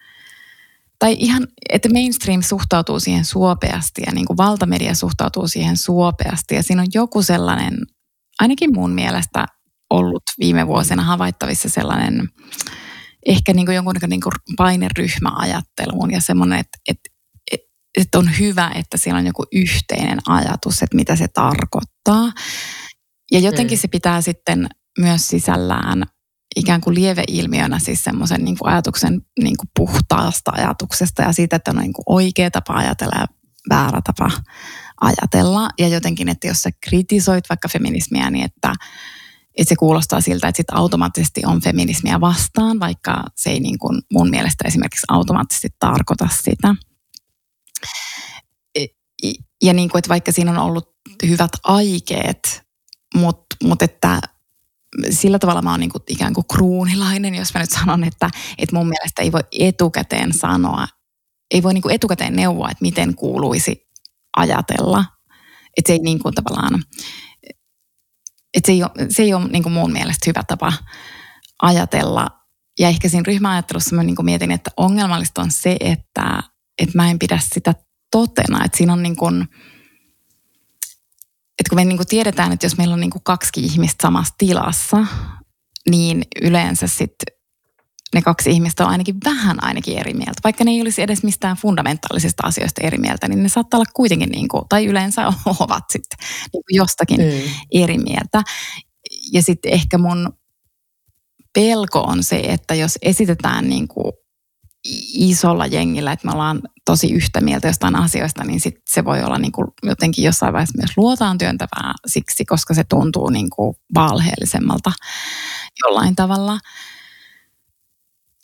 tai ihan, että mainstream suhtautuu siihen suopeasti ja niin kuin valtamedia suhtautuu siihen suopeasti. Ja siinä on joku sellainen, ainakin mun mielestä ollut viime vuosina havaittavissa sellainen ehkä niin kuin jonkun niin kuin paineryhmäajatteluun ja semmoinen, että, että, että on hyvä, että siellä on joku yhteinen ajatus, että mitä se tarkoittaa. Ja jotenkin mm. se pitää sitten myös sisällään ikään kuin lieveilmiönä siis semmoisen niin kuin ajatuksen niin kuin puhtaasta ajatuksesta ja siitä, että on niin kuin oikea tapa ajatella ja väärä tapa ajatella. Ja jotenkin, että jos sä kritisoit vaikka feminismiä, niin että, että se kuulostaa siltä, että sit automaattisesti on feminismiä vastaan, vaikka se ei niin kuin mun mielestä esimerkiksi automaattisesti tarkoita sitä. Ja niin kuin, että vaikka siinä on ollut hyvät aikeet, mutta mut että sillä tavalla mä oon niin kuin ikään kuin kruunilainen, jos mä nyt sanon, että, että mun mielestä ei voi etukäteen sanoa, ei voi niin kuin etukäteen neuvoa, että miten kuuluisi ajatella. Että se ei niin kuin tavallaan, että se ei ole, se ei ole niin kuin mun mielestä hyvä tapa ajatella. Ja ehkä siinä ryhmäajattelussa mä niin kuin mietin, että ongelmallista on se, että, että mä en pidä sitä totena. Että siinä on niin kuin, että kun me niin kuin tiedetään, että jos meillä on niin kuin kaksi ihmistä samassa tilassa, niin yleensä sitten ne kaksi ihmistä on ainakin vähän ainakin eri mieltä. Vaikka ne ei olisi edes mistään fundamentaalisista asioista eri mieltä, niin ne saattaa olla kuitenkin, niin kuin, tai yleensä ovat sitten niin kuin jostakin mm. eri mieltä. Ja sitten ehkä mun pelko on se, että jos esitetään niin kuin isolla jengillä, että me ollaan tosi yhtä mieltä jostain asioista, niin sit se voi olla niin kuin jotenkin jossain vaiheessa myös luotaan työntävää siksi, koska se tuntuu niin kuin valheellisemmalta jollain tavalla.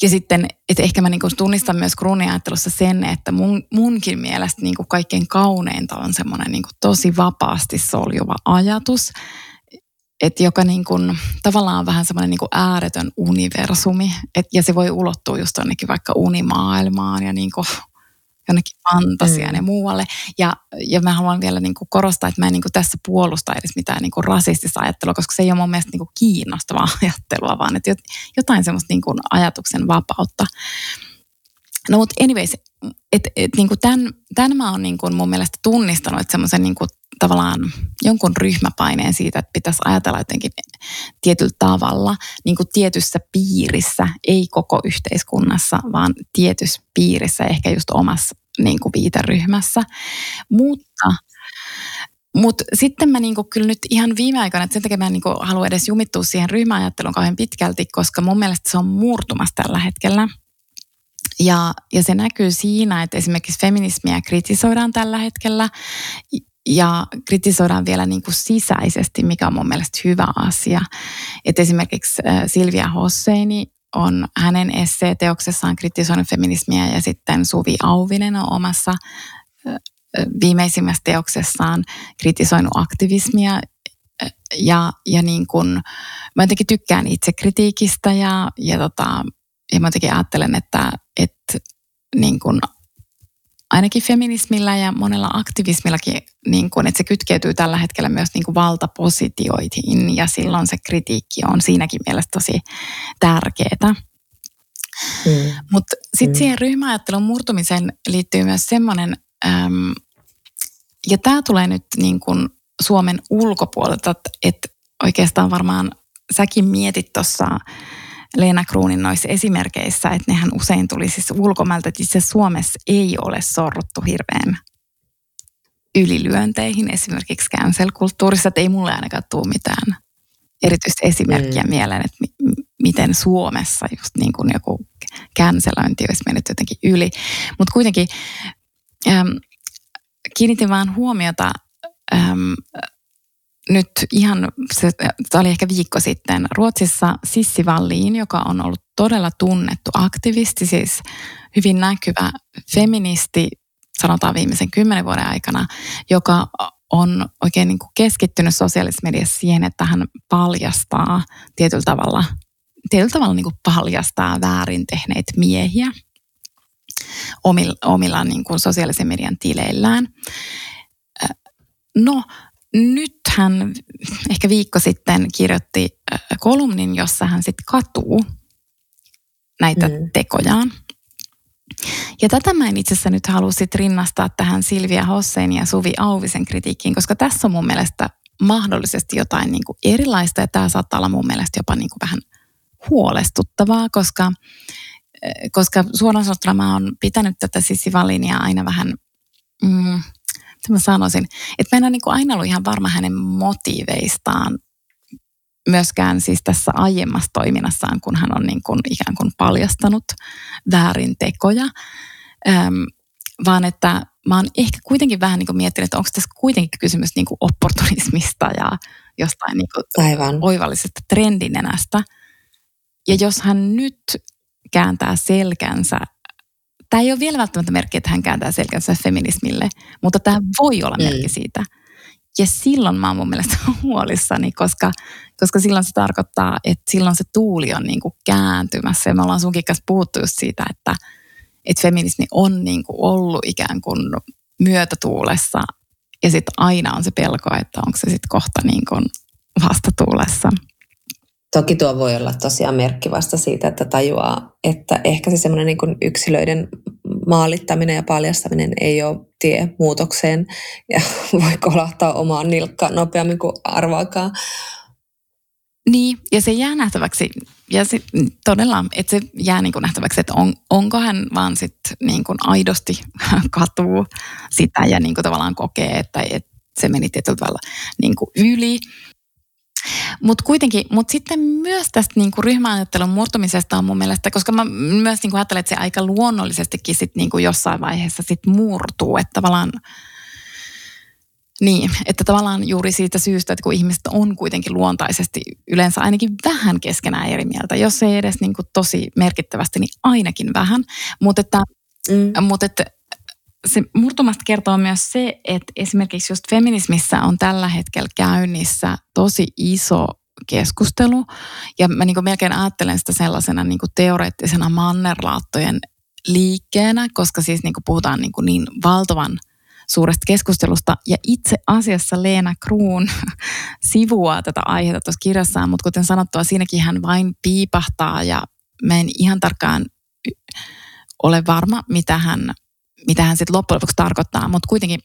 Ja sitten, että ehkä mä niin kuin tunnistan myös kruuniajattelussa sen, että mun, munkin mielestä niin kuin kaikkein kauneinta on semmoinen niin kuin tosi vapaasti soljuva ajatus, että joka niin kuin, tavallaan on vähän semmoinen niin kuin ääretön universumi, et, ja se voi ulottua just vaikka unimaailmaan ja niin kuin jonnekin fantasiaan mm. ja muualle. Ja, ja mä haluan vielä niin kuin korostaa, että mä en niin kuin tässä puolusta edes mitään niin kuin rasistista ajattelua, koska se ei ole mun mielestä niin kuin kiinnostavaa ajattelua, vaan että jotain semmoista niin kuin ajatuksen vapautta. No mutta anyways, et, et, niin kuin tämän, tämän mä oon niin kuin mun mielestä tunnistanut, että semmoisen niin kuin tavallaan jonkun ryhmäpaineen siitä, että pitäisi ajatella jotenkin tietyllä tavalla, niin kuin tietyssä piirissä, ei koko yhteiskunnassa, vaan tietyssä piirissä, ehkä just omassa niin kuin viiteryhmässä. Mutta mutta sitten mä niinku kyllä nyt ihan viime aikoina, että sen takia mä en niinku halua edes jumittua siihen ryhmäajatteluun kauhean pitkälti, koska mun mielestä se on murtumassa tällä hetkellä. Ja, ja se näkyy siinä, että esimerkiksi feminismiä kritisoidaan tällä hetkellä ja kritisoidaan vielä niin kuin sisäisesti, mikä on mun mielestä hyvä asia. Et esimerkiksi Silvia Hosseini on hänen esseeteoksessaan kritisoinut feminismiä ja sitten Suvi Auvinen on omassa viimeisimmässä teoksessaan kritisoinut aktivismia ja, ja niin kuin, mä jotenkin tykkään itse kritiikistä ja, ja, tota, ja mä jotenkin ajattelen, että, että niin kuin ainakin feminismillä ja monella aktivismillakin, niin kuin, että se kytkeytyy tällä hetkellä myös niin kuin valtapositioihin ja silloin se kritiikki on siinäkin mielessä tosi tärkeää. Mm. Mutta sitten mm. siihen ryhmäajattelun murtumiseen liittyy myös semmoinen, äm, ja tämä tulee nyt niin kuin Suomen ulkopuolelta, että, että oikeastaan varmaan säkin mietit tuossa Leena Kruunin noissa esimerkkeissä, että nehän usein tuli siis ulkomailta, että itse Suomessa ei ole sorruttu hirveän ylilyönteihin esimerkiksi cancel-kulttuurissa, että ei mulle ainakaan tule mitään erityistä esimerkkiä mm. mieleen, että mi- miten Suomessa just niin kuin joku cancelointi olisi mennyt jotenkin yli. Mutta kuitenkin äm, kiinnitin vaan huomiota äm, nyt ihan, se, se oli ehkä viikko sitten, Ruotsissa Sissi Valliin, joka on ollut todella tunnettu aktivisti, siis hyvin näkyvä feministi, sanotaan viimeisen kymmenen vuoden aikana, joka on oikein niin kuin keskittynyt sosiaalisessa mediassa siihen, että hän paljastaa tietyllä tavalla, tietyllä tavalla niin kuin paljastaa väärin tehneitä miehiä omilla, omilla niin kuin sosiaalisen median tileillään. No, nyt hän ehkä viikko sitten kirjoitti kolumnin, jossa hän sitten katuu näitä mm. tekojaan. Ja tätä mä en itse asiassa nyt halua sit rinnastaa tähän Silvia Hossein ja Suvi Auvisen kritiikkiin, koska tässä on mun mielestä mahdollisesti jotain niin kuin erilaista ja tämä saattaa olla mun mielestä jopa niin kuin vähän huolestuttavaa, koska, koska suoraan sanottuna mä oon pitänyt tätä Sissi Valinia aina vähän, mm, mä sanoisin, että mä en ole niin kuin aina ollut ihan varma hänen motiiveistaan myöskään siis tässä aiemmassa toiminnassaan, kun hän on niin kuin ikään kuin paljastanut väärin tekoja, ähm, vaan että mä oon ehkä kuitenkin vähän niin kuin miettinyt, että onko tässä kuitenkin kysymys niin kuin opportunismista ja jostain niin kuin Aivan. oivallisesta trendinenästä. Ja jos hän nyt kääntää selkänsä Tämä ei ole vielä välttämättä merkki, että hän kääntää selkänsä feminismille, mutta tämä voi olla merkki mm. siitä. Ja silloin mä oon mun mielestä huolissani, koska, koska silloin se tarkoittaa, että silloin se tuuli on niin kuin kääntymässä. Ja me ollaan sunkin kanssa puhuttu just siitä, että, että feminismi on niin kuin ollut ikään kuin myötätuulessa. Ja sitten aina on se pelko, että onko se sitten kohta niin kuin vastatuulessa. Toki tuo voi olla tosiaan merkki vasta siitä, että tajuaa, että ehkä se semmoinen niin yksilöiden maalittaminen ja paljastaminen ei ole tie muutokseen ja voi kolahtaa omaan nilkkaan nopeammin kuin arvaakaan. Niin, ja se jää nähtäväksi, ja se, todella, että se jää niin kuin nähtäväksi, että on, onko hän vaan sit niin kuin aidosti katuu sitä ja niin kuin tavallaan kokee, että, että se meni tietyllä tavalla niin kuin yli, mutta kuitenkin, mutta sitten myös tästä niinku ryhmäajattelun murtumisesta on mun mielestä, koska mä myös niinku ajattelen, että se aika luonnollisestikin sit niinku jossain vaiheessa sit murtuu, että tavallaan niin, että tavallaan juuri siitä syystä, että kun ihmiset on kuitenkin luontaisesti yleensä ainakin vähän keskenään eri mieltä, jos ei edes niin kuin tosi merkittävästi, niin ainakin vähän. Mutta että, mm. mut että se murtumasta kertoo myös se, että esimerkiksi just feminismissä on tällä hetkellä käynnissä tosi iso keskustelu. Ja mä niin melkein ajattelen sitä sellaisena niin teoreettisena mannerlaattojen liikkeenä, koska siis niin puhutaan niin, niin valtavan suuresta keskustelusta. Ja itse asiassa Leena Kruun sivuaa tätä aihetta tuossa kirjassaan, mutta kuten sanottua, siinäkin hän vain piipahtaa ja mä en ihan tarkkaan ole varma, mitä hän mitä hän sitten loppujen lopuksi tarkoittaa, mutta kuitenkin.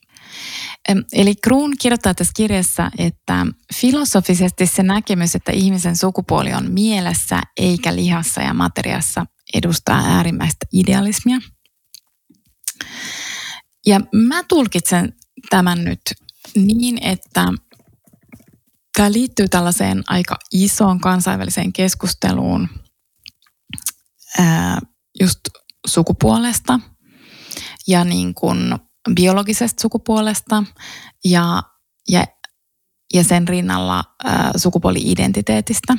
Eli Kruun kirjoittaa tässä kirjassa, että filosofisesti se näkemys, että ihmisen sukupuoli on mielessä eikä lihassa ja materiassa, edustaa äärimmäistä idealismia. Ja mä tulkitsen tämän nyt niin, että tämä liittyy tällaiseen aika isoon kansainväliseen keskusteluun ää, just sukupuolesta ja niin kuin biologisesta sukupuolesta ja, ja, ja sen rinnalla ää, sukupuoli-identiteetistä.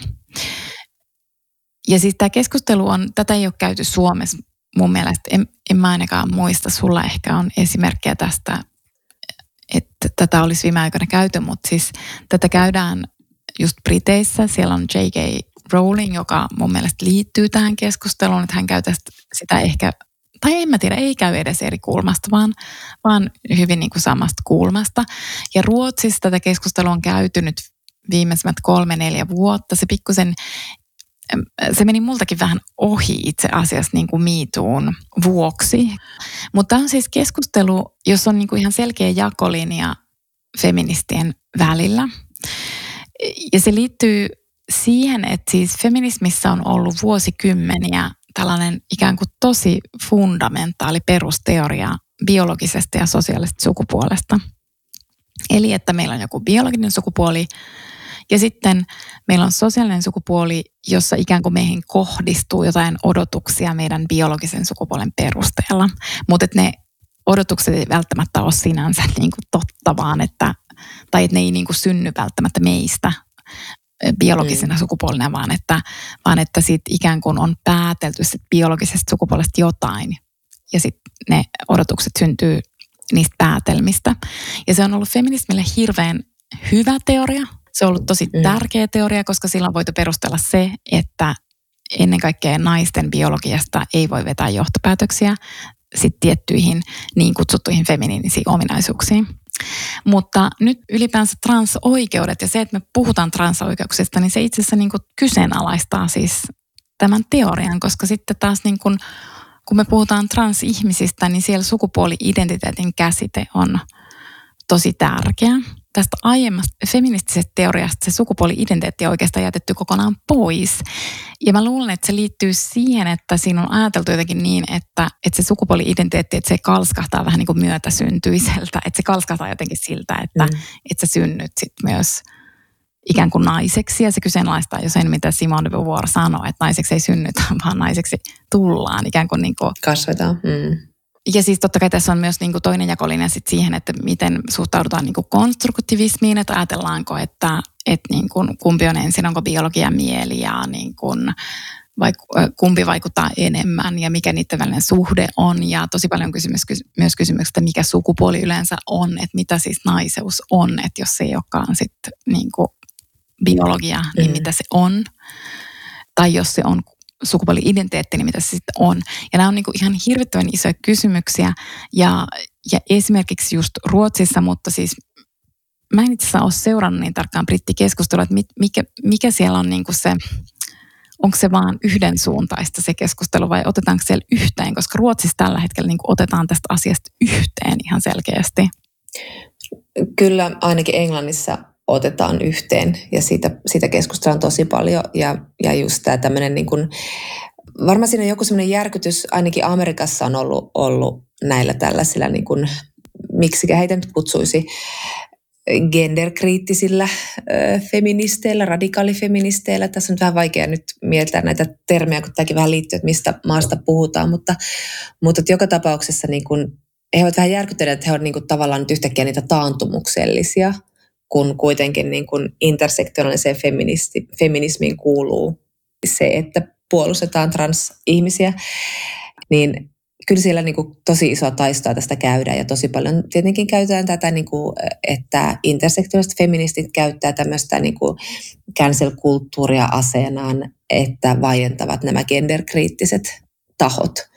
Ja siis tämä keskustelu on, tätä ei ole käyty Suomessa mun mielestä, en, en mä ainakaan muista, sulla ehkä on esimerkkejä tästä, että tätä olisi viime aikoina käyty, mutta siis tätä käydään just Briteissä, siellä on J.K. Rowling, joka mun mielestä liittyy tähän keskusteluun, että hän käy tästä sitä ehkä, tai en mä tiedä, ei käy edes eri kulmasta, vaan, vaan hyvin niin kuin samasta kulmasta. Ja Ruotsissa tätä keskustelua on käyty nyt viimeisemmät kolme, neljä vuotta. Se pikkusen se meni multakin vähän ohi itse asiassa niin kuin miituun vuoksi. Mutta tämä on siis keskustelu, jos on niin kuin ihan selkeä jakolinja feministien välillä. Ja se liittyy siihen, että siis feminismissä on ollut vuosikymmeniä tällainen ikään kuin tosi fundamentaali perusteoria biologisesta ja sosiaalisesta sukupuolesta. Eli että meillä on joku biologinen sukupuoli ja sitten meillä on sosiaalinen sukupuoli, jossa ikään kuin meihin kohdistuu jotain odotuksia meidän biologisen sukupuolen perusteella. Mutta ne odotukset ei välttämättä ole sinänsä niin kuin totta, vaan että, tai että ne ei niin kuin synny välttämättä meistä biologisena mm. sukupuolena, vaan että, vaan että sit ikään kuin on päätelty sit biologisesta sukupuolesta jotain. Ja sitten ne odotukset syntyy niistä päätelmistä. Ja se on ollut feminismille hirveän hyvä teoria, se on ollut tosi mm. tärkeä teoria, koska sillä on voitu perustella se, että ennen kaikkea naisten biologiasta ei voi vetää johtopäätöksiä sit tiettyihin niin kutsuttuihin feminiinisiin ominaisuuksiin. Mutta nyt ylipäänsä transoikeudet ja se, että me puhutaan transoikeuksista, niin se itse asiassa niin kyseenalaistaa siis tämän teorian, koska sitten taas niin kuin, kun me puhutaan transihmisistä, niin siellä sukupuoli-identiteetin käsite on tosi tärkeä tästä aiemmasta feministisestä teoriasta se sukupuoli-identiteetti on oikeastaan jätetty kokonaan pois. Ja mä luulen, että se liittyy siihen, että siinä on ajateltu jotenkin niin, että, että se sukupuoli-identiteetti, että se kalskahtaa vähän niin kuin myötäsyntyiseltä, että se kalskahtaa jotenkin siltä, että, mm. että sä synnyt sit myös ikään kuin naiseksi ja se kyseenalaistaa jo sen, mitä Simone de Beauvoir sanoi, että naiseksi ei synnytä, vaan naiseksi tullaan ikään kuin, niin kuin kasvetaan. Mm ja siis totta kai tässä on myös niin kuin toinen jakolinja sit siihen, että miten suhtaudutaan niin kuin konstruktivismiin, että ajatellaanko, että, että niin kuin kumpi on ensin, onko biologia mieli ja niin kuin, vai, kumpi vaikuttaa enemmän ja mikä niiden välinen suhde on. Ja tosi paljon kysymys, myös kysymyksestä, mikä sukupuoli yleensä on, että mitä siis naiseus on, että jos se ei olekaan sitten niin kuin biologia, niin mm. mitä se on. Tai jos se on sukupuoli-identiteetti, niin mitä se sitten on. Ja nämä on niin ihan hirvittävän isoja kysymyksiä. Ja, ja esimerkiksi just Ruotsissa, mutta siis mä en itse asiassa ole seurannut niin tarkkaan brittikeskustelua, että mikä, mikä siellä on niin se, onko se vaan yhdensuuntaista se keskustelu vai otetaanko siellä yhteen, koska Ruotsissa tällä hetkellä niin otetaan tästä asiasta yhteen ihan selkeästi. Kyllä ainakin Englannissa otetaan yhteen. Ja siitä, siitä keskustellaan tosi paljon. Ja, ja just tämä tämmöinen niin kuin, varmaan siinä joku semmoinen järkytys, ainakin Amerikassa on ollut, ollut näillä tällaisilla niin kuin, miksi heitä nyt kutsuisi, genderkriittisillä feministeillä, radikaalifeministeillä. Tässä on vähän vaikea nyt mieltää näitä termejä, kun tämäkin vähän liittyy, että mistä maasta puhutaan, mutta, mutta joka tapauksessa niin kuin, he ovat vähän järkyttäneet, että he ovat niin tavallaan nyt yhtäkkiä niitä taantumuksellisia – kun kuitenkin niin kuin intersektionaaliseen feminismiin kuuluu se, että puolustetaan transihmisiä, niin kyllä siellä niin kuin tosi isoa taistoa tästä käydään ja tosi paljon tietenkin käytetään tätä, niin kuin, että intersektionaaliset feministit käyttää tämmöistä niin kuin cancel-kulttuuria aseenaan, että vaientavat nämä genderkriittiset tahot.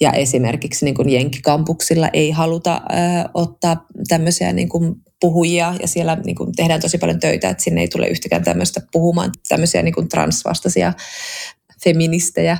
Ja esimerkiksi niin kuin Jenkkikampuksilla ei haluta äh, ottaa tämmöisiä niin kuin puhujia ja siellä niin kuin tehdään tosi paljon töitä, että sinne ei tule yhtäkään tämmöistä puhumaan tämmöisiä niin kuin transvastaisia feministejä.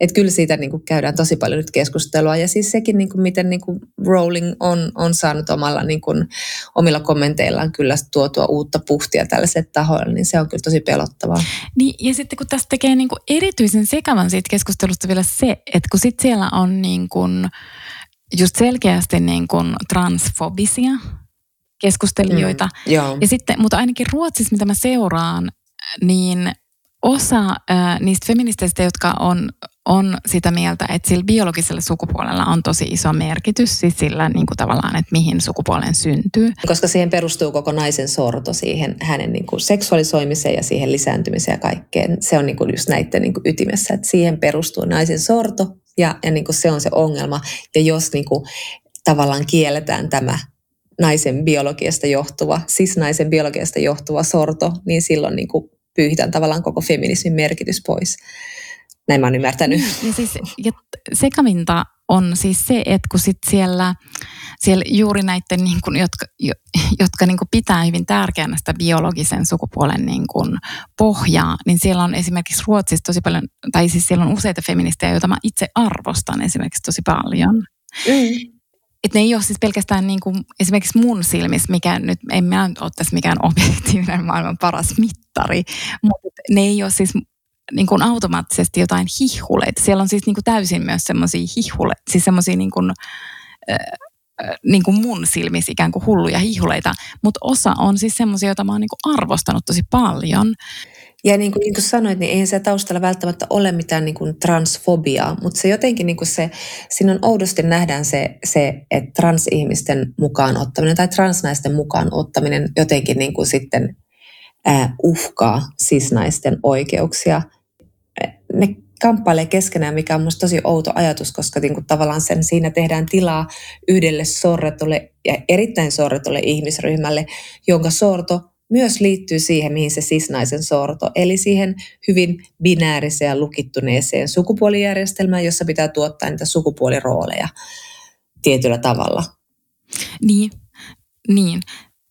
Et kyllä siitä niin kuin käydään tosi paljon nyt keskustelua. Ja siis sekin, niin kuin miten niin kuin Rowling on, on saanut omalla, niin kuin, omilla kommenteillaan kyllä tuotua uutta puhtia tällaiselle tahoille, niin se on kyllä tosi pelottavaa. Niin, ja sitten kun tästä tekee niin kuin erityisen sekavan siitä keskustelusta vielä se, että kun sitten siellä on niin kuin just selkeästi niin kuin transfobisia keskustelijoita. Mm, joo. Ja sitten, mutta ainakin Ruotsissa, mitä mä seuraan, niin osa äh, niistä feministeistä, jotka on, on sitä mieltä, että sillä biologisella sukupuolella on tosi iso merkitys, siis sillä niin kuin tavallaan, että mihin sukupuolen syntyy. Koska siihen perustuu koko naisen sorto, siihen hänen niin kuin seksuaalisoimiseen ja siihen lisääntymiseen ja kaikkeen. Se on niin kuin just näiden niin kuin ytimessä, että siihen perustuu naisen sorto ja, ja niin kuin se on se ongelma. Ja jos niin kuin tavallaan kielletään tämä naisen biologiasta johtuva, siis naisen biologiasta johtuva sorto, niin silloin niin kuin pyyhitään tavallaan koko feminismin merkitys pois. Näin mä oon ymmärtänyt. Ja, siis, ja sekavinta on siis se, että kun sit siellä, siellä juuri näiden, niin kuin, jotka, jotka niin kuin pitää hyvin tärkeänä sitä biologisen sukupuolen niin kuin pohjaa, niin siellä on esimerkiksi Ruotsissa tosi paljon, tai siis siellä on useita feministejä, joita mä itse arvostan esimerkiksi tosi paljon. Mm. Että ne ei ole siis pelkästään niin kuin, esimerkiksi mun silmissä, mikä nyt, en mä ole tässä mikään objektiivinen maailman paras mittari, mutta ne ei ole siis niin kuin automaattisesti jotain hihuleita. Siellä on siis niin kuin täysin myös semmoisia hihuleita, siis semmoisia niin kuin, niin kuin mun silmissä ikään kuin hulluja hihuleita, mutta osa on siis semmoisia, joita mä oon niin kuin arvostanut tosi paljon. Ja niin kuin, niin kuin sanoit, niin eihän se taustalla välttämättä ole mitään niin kuin transfobiaa, mutta se jotenkin niin kuin se, siinä on oudosti nähdään se, se, että transihmisten mukaan ottaminen tai transnaisten mukaan ottaminen jotenkin niin kuin sitten äh, uhkaa sisnaisten oikeuksia. Ne kamppailee keskenään, mikä on minusta tosi outo ajatus, koska niin kuin tavallaan sen siinä tehdään tilaa yhdelle sorretulle ja erittäin sorretulle ihmisryhmälle, jonka sorto myös liittyy siihen, mihin se sisnaisen sorto, eli siihen hyvin binääriseen ja lukittuneeseen sukupuolijärjestelmään, jossa pitää tuottaa niitä sukupuolirooleja tietyllä tavalla. Niin, niin.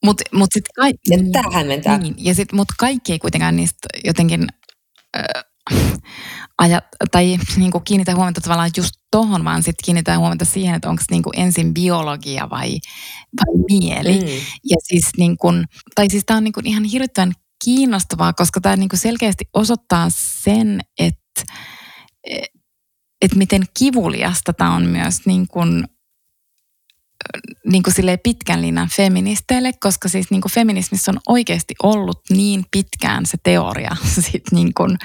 Mutta mut sitten kaikki... Ja niin, tähän mentää. Niin, ja sit, mut kaikki ei kuitenkaan niistä jotenkin... Äh, ajat, tai niin kuin kiinnitä huomiota tavallaan just tohon, vaan sitten kiinnitään huomiota siihen, että onko niin kuin ensin biologia vai, vai mieli. Mm. Ja siis niin kuin, tai siis tämä on niin kuin ihan hirvittävän kiinnostavaa, koska tämä niin kuin selkeästi osoittaa sen, että että miten kivuliasta tämä on myös niin kuin, niin kuin pitkän linjan feministeille, koska siis niin kuin feminismissa on oikeasti ollut niin pitkään se teoria sit niin kuin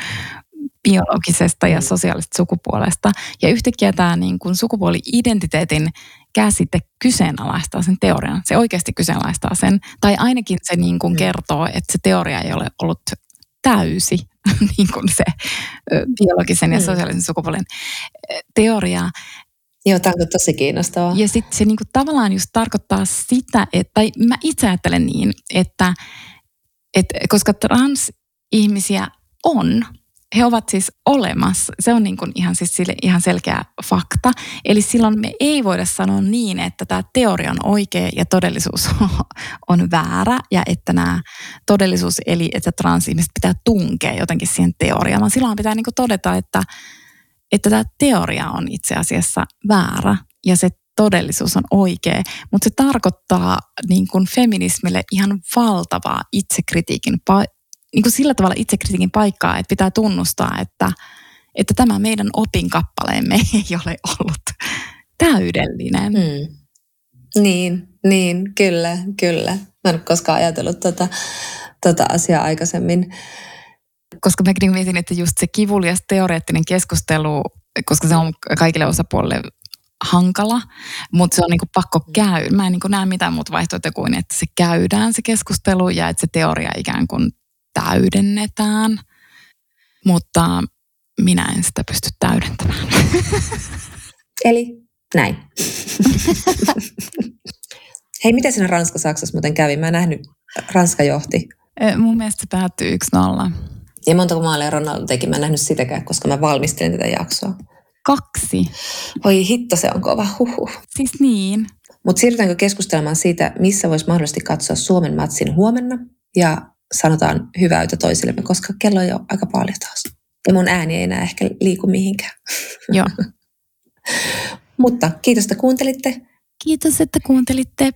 biologisesta ja mm. sosiaalisesta sukupuolesta. Ja yhtäkkiä tämä niin kuin sukupuoli-identiteetin käsite kyseenalaistaa sen teorian. Se oikeasti kyseenalaistaa sen. Tai ainakin se niin kuin mm. kertoo, että se teoria ei ole ollut täysi, niin kuin se biologisen ja mm. sosiaalisen sukupuolen teoria. Joo, tämä on tosi kiinnostavaa. Ja sitten se niinku tavallaan just tarkoittaa sitä, että, tai mä itse ajattelen niin, että, että koska transihmisiä on, he ovat siis olemassa. Se on niin kuin ihan, siis sille ihan selkeä fakta. Eli silloin me ei voida sanoa niin, että tämä teoria on oikea ja todellisuus on väärä ja että nämä todellisuus eli että transihmiset pitää tunkea jotenkin siihen teoriaan, vaan silloin pitää niin kuin todeta, että, että tämä teoria on itse asiassa väärä ja se todellisuus on oikea, mutta se tarkoittaa niin kuin feminismille ihan valtavaa itsekritiikin niin kuin sillä tavalla itsekritiikin paikkaa, että pitää tunnustaa, että, että tämä meidän opinkappaleemme ei ole ollut täydellinen. Mm. Niin, niin, kyllä, kyllä. Mä en ole koskaan ajatellut tuota, tuota asiaa aikaisemmin. Koska mä niin mietin, että just se kivulias teoreettinen keskustelu, koska se on kaikille osapuolille hankala, mutta se on niin kuin pakko käydä. Mä en niin kuin näe mitään muuta vaihtoehtoja kuin, että se käydään se keskustelu ja että se teoria ikään kuin täydennetään, mutta minä en sitä pysty täydentämään. Eli näin. Hei, miten siinä Ranska-Saksassa muuten kävi? Mä en nähnyt, Ranska johti. Mun mielestä se päättyi 1-0. Ja montako maalia Ronaldo teki? Mä en nähnyt sitäkään, koska mä valmistelin tätä jaksoa. Kaksi. Voi hitto, se on kova. Huhhuh. Siis niin. Mutta siirrytäänkö keskustelemaan siitä, missä voisi mahdollisesti katsoa Suomen matsin huomenna ja sanotaan hyvää toisillemme, koska kello on jo aika paljon taas. Ja mun ääni ei enää ehkä liiku mihinkään. Joo. Mutta kiitos, että kuuntelitte. Kiitos, että kuuntelitte.